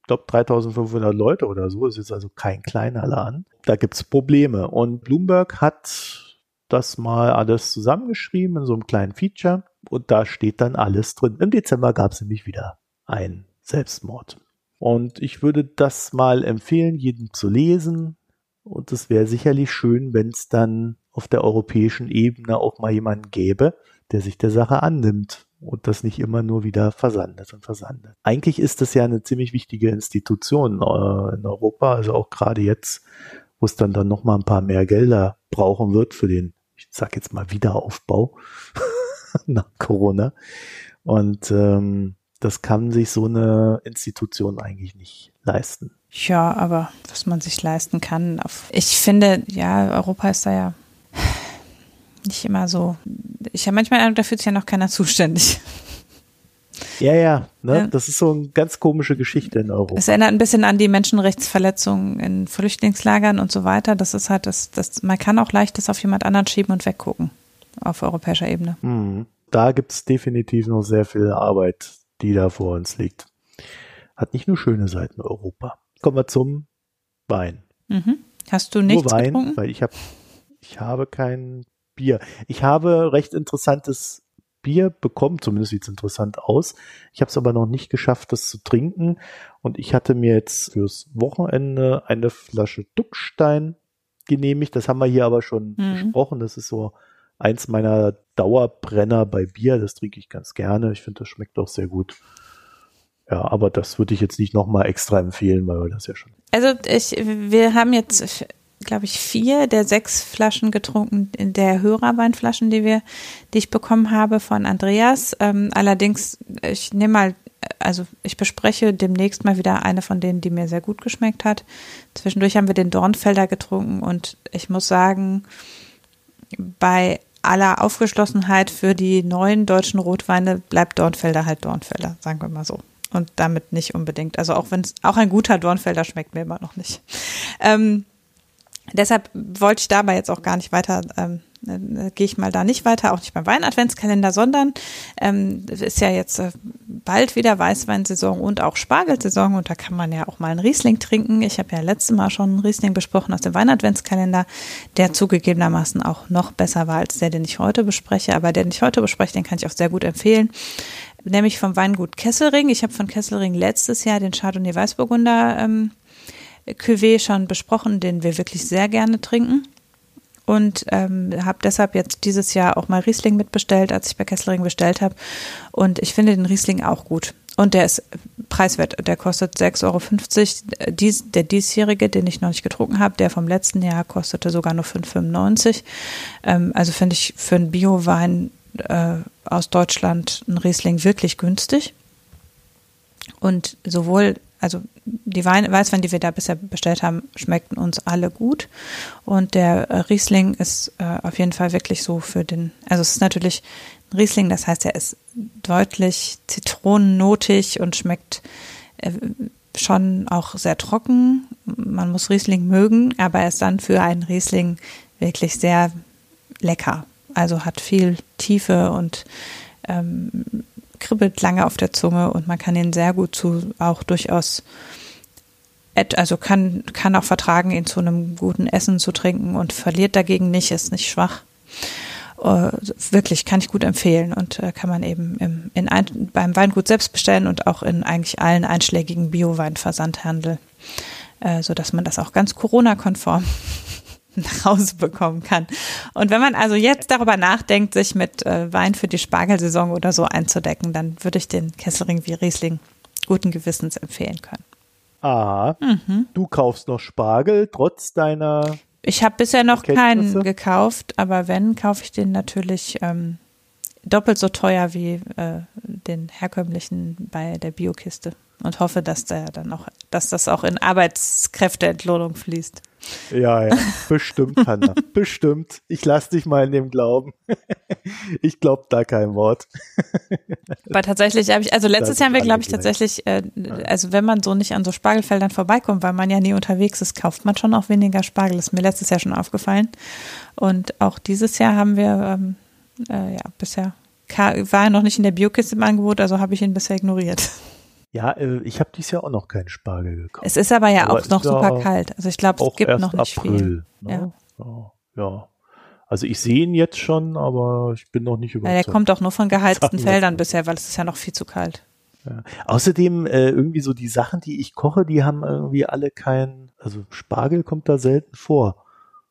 glaube 3500 Leute oder so. Ist also kein kleiner Laden. Da gibt's Probleme. Und Bloomberg hat das mal alles zusammengeschrieben in so einem kleinen Feature und da steht dann alles drin. Im Dezember gab es nämlich wieder einen Selbstmord. Und ich würde das mal empfehlen, jedem zu lesen. Und es wäre sicherlich schön, wenn es dann auf der europäischen Ebene auch mal jemanden gäbe, der sich der Sache annimmt und das nicht immer nur wieder versandet und versandet. Eigentlich ist das ja eine ziemlich wichtige Institution äh, in Europa, also auch gerade jetzt, wo es dann dann noch ein paar mehr Gelder brauchen wird für den, ich sag jetzt mal Wiederaufbau nach Corona. Und ähm, das kann sich so eine Institution eigentlich nicht leisten. Ja, aber was man sich leisten kann. Ich finde, ja, Europa ist da ja nicht immer so. Ich habe manchmal da fühlt sich ja noch keiner zuständig. Ja, ja, ne? Ja. das ist so eine ganz komische Geschichte in Europa. Es erinnert ein bisschen an die Menschenrechtsverletzungen in Flüchtlingslagern und so weiter. Das ist halt, das, das, man kann auch leicht das auf jemand anderen schieben und weggucken auf europäischer Ebene. Mhm. Da gibt es definitiv noch sehr viel Arbeit, die da vor uns liegt. Hat nicht nur schöne Seiten Europa. Kommen wir zum Wein. Mhm. Hast du nichts nur Wein, getrunken? Weil ich habe ich habe kein Bier. Ich habe recht interessantes Bier bekommen, zumindest sieht es interessant aus. Ich habe es aber noch nicht geschafft, das zu trinken. Und ich hatte mir jetzt fürs Wochenende eine Flasche Duckstein genehmigt. Das haben wir hier aber schon mhm. besprochen. Das ist so eins meiner Dauerbrenner bei Bier. Das trinke ich ganz gerne. Ich finde, das schmeckt auch sehr gut. Ja, aber das würde ich jetzt nicht nochmal extra empfehlen, weil wir das ja schon. Also ich, wir haben jetzt glaube ich, vier der sechs Flaschen getrunken, der Hörerweinflaschen, die wir, die ich bekommen habe von Andreas. Ähm, allerdings, ich nehme mal, also ich bespreche demnächst mal wieder eine von denen, die mir sehr gut geschmeckt hat. Zwischendurch haben wir den Dornfelder getrunken und ich muss sagen, bei aller Aufgeschlossenheit für die neuen deutschen Rotweine bleibt Dornfelder halt Dornfelder, sagen wir mal so. Und damit nicht unbedingt. Also auch wenn es auch ein guter Dornfelder schmeckt mir immer noch nicht. Ähm, Deshalb wollte ich dabei jetzt auch gar nicht weiter, ähm, äh, gehe ich mal da nicht weiter, auch nicht beim Wein-Adventskalender, sondern ähm, ist ja jetzt äh, bald wieder Weißweinsaison und auch Spargelsaison und da kann man ja auch mal einen Riesling trinken. Ich habe ja letztes Mal schon einen Riesling besprochen aus dem Wein-Adventskalender, der zugegebenermaßen auch noch besser war als der, den ich heute bespreche. Aber der, den ich heute bespreche, den kann ich auch sehr gut empfehlen nämlich vom Weingut Kesselring. Ich habe von Kesselring letztes Jahr den Chardonnay Weißburgunder ähm, Cuvée schon besprochen, den wir wirklich sehr gerne trinken. Und ähm, habe deshalb jetzt dieses Jahr auch mal Riesling mitbestellt, als ich bei Kesslering bestellt habe. Und ich finde den Riesling auch gut. Und der ist preiswert. Der kostet 6,50 Euro. Dies, der diesjährige, den ich noch nicht getrunken habe, der vom letzten Jahr kostete sogar nur 5,95. Ähm, also finde ich für einen Biowein äh, aus Deutschland ein Riesling wirklich günstig. Und sowohl also die Wein, Weißwein, die wir da bisher bestellt haben, schmeckten uns alle gut. Und der äh, Riesling ist äh, auf jeden Fall wirklich so für den, also es ist natürlich ein Riesling, das heißt, er ist deutlich zitronennotig und schmeckt äh, schon auch sehr trocken. Man muss Riesling mögen, aber er ist dann für einen Riesling wirklich sehr lecker. Also hat viel Tiefe und ähm, kribbelt lange auf der Zunge und man kann ihn sehr gut zu auch durchaus also kann, kann auch vertragen, ihn zu einem guten Essen zu trinken und verliert dagegen nicht, ist nicht schwach. Uh, wirklich kann ich gut empfehlen und uh, kann man eben im, in ein, beim Weingut selbst bestellen und auch in eigentlich allen einschlägigen Bio-Weinversandhandel, uh, so dass man das auch ganz Corona-konform nach Hause bekommen kann. Und wenn man also jetzt darüber nachdenkt, sich mit äh, Wein für die Spargelsaison oder so einzudecken, dann würde ich den Kesselring wie Riesling guten Gewissens empfehlen können. Ah, mhm. du kaufst noch Spargel trotz deiner. Ich habe bisher noch keinen gekauft, aber wenn, kaufe ich den natürlich ähm, doppelt so teuer wie äh, den herkömmlichen bei der Biokiste und hoffe, dass der dann auch, dass das auch in Arbeitskräfteentlohnung fließt. Ja, ja, bestimmt, Hanna, bestimmt. Ich lasse dich mal in dem Glauben. ich glaube da kein Wort. Aber tatsächlich habe ich, also letztes Jahr haben wir, glaube ich, tatsächlich, äh, also wenn man so nicht an so Spargelfeldern vorbeikommt, weil man ja nie unterwegs ist, kauft man schon auch weniger Spargel. Das ist mir letztes Jahr schon aufgefallen. Und auch dieses Jahr haben wir, ähm, äh, ja, bisher war er noch nicht in der Biokiste im Angebot, also habe ich ihn bisher ignoriert. Ja, äh, ich habe dieses Jahr auch noch keinen Spargel gekauft. Es ist aber ja aber auch noch super kalt. Also ich glaube, es gibt noch nicht April, viel. Ne? Ja. ja. Also ich sehe ihn jetzt schon, aber ich bin noch nicht überzeugt. Ja, der kommt auch nur von geheizten Feldern bisher, weil es ist ja noch viel zu kalt. Ja. Außerdem äh, irgendwie so die Sachen, die ich koche, die haben irgendwie alle kein, also Spargel kommt da selten vor.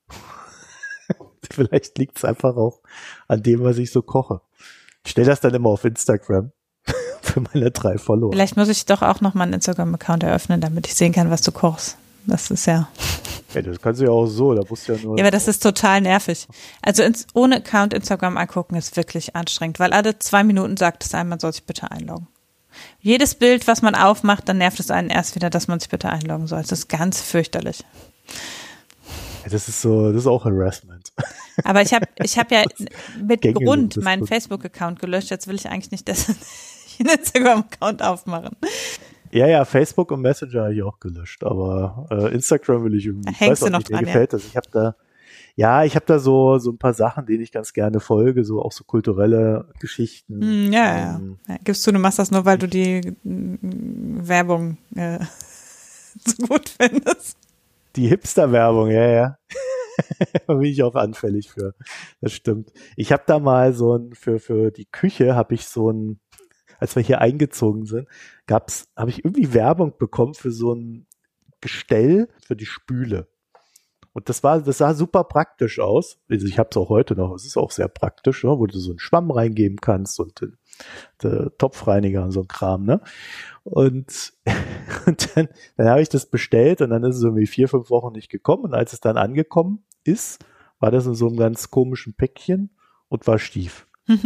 Vielleicht liegt es einfach auch an dem, was ich so koche. Ich stelle das dann immer auf Instagram für meine drei Follower. Vielleicht muss ich doch auch noch mal einen Instagram-Account eröffnen, damit ich sehen kann, was du kochst. Das ist ja. Ja, das kannst du ja auch so, da musst du ja nur. Ja, aber das ist total nervig. Also ins, ohne Account Instagram angucken ist wirklich anstrengend, weil alle zwei Minuten sagt es einem, man soll sich bitte einloggen. Jedes Bild, was man aufmacht, dann nervt es einen erst wieder, dass man sich bitte einloggen soll. Das ist ganz fürchterlich. Ja, das ist so, das ist auch Harassment. Aber ich habe ich hab ja mit Grund meinen Facebook-Account gelöscht. Jetzt will ich eigentlich nicht, dass einen Instagram-Account aufmachen. Ja, ja, Facebook und Messenger habe ich auch gelöscht, aber äh, Instagram will ich irgendwie. Da hängst du noch nicht, dran, mir gefällt ja. das. Ich habe da, ja, ich habe da so so ein paar Sachen, denen ich ganz gerne folge, so auch so kulturelle Geschichten. Hm, ja, ähm, ja. ja. Gibst du, du machst das nur, weil du die mm, Werbung äh, so gut findest. Die Hipster-Werbung, ja, ja. da bin ich auch anfällig für. Das stimmt. Ich habe da mal so ein, für, für die Küche habe ich so ein, als wir hier eingezogen sind, gab's, habe ich irgendwie Werbung bekommen für so ein Gestell für die Spüle. Und das war, das sah super praktisch aus. Also ich habe es auch heute noch. Es ist auch sehr praktisch, ne? wo du so einen Schwamm reingeben kannst und den, den Topfreiniger und so ein Kram. Ne? Und, und dann, dann habe ich das bestellt und dann ist es irgendwie vier, fünf Wochen nicht gekommen. Und als es dann angekommen ist, war das in so einem ganz komischen Päckchen und war stief.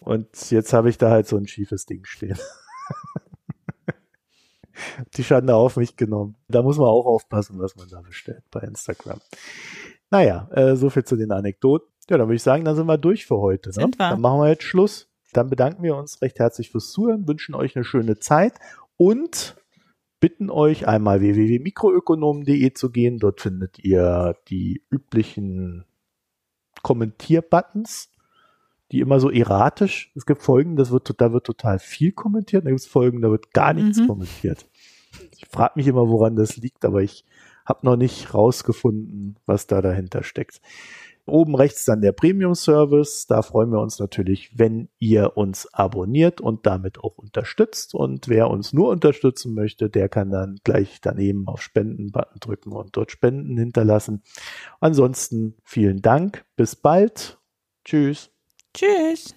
Und jetzt habe ich da halt so ein schiefes Ding stehen. Die Schande auf mich genommen. Da muss man auch aufpassen, was man da bestellt bei Instagram. Naja, äh, so viel zu den Anekdoten. Ja, dann würde ich sagen, dann sind wir durch für heute. Ne? Dann machen wir jetzt Schluss. Dann bedanken wir uns recht herzlich fürs Zuhören, wünschen euch eine schöne Zeit und bitten euch einmal www.mikroökonomen.de zu gehen. Dort findet ihr die üblichen Kommentierbuttons die immer so erratisch. Es gibt Folgen, das wird, da wird total viel kommentiert, da gibt es Folgen, da wird gar nichts mhm. kommentiert. Ich frage mich immer, woran das liegt, aber ich habe noch nicht rausgefunden, was da dahinter steckt. Oben rechts dann der Premium-Service. Da freuen wir uns natürlich, wenn ihr uns abonniert und damit auch unterstützt. Und wer uns nur unterstützen möchte, der kann dann gleich daneben auf Spenden-Button drücken und dort Spenden hinterlassen. Ansonsten vielen Dank. Bis bald. Tschüss. Tschüss.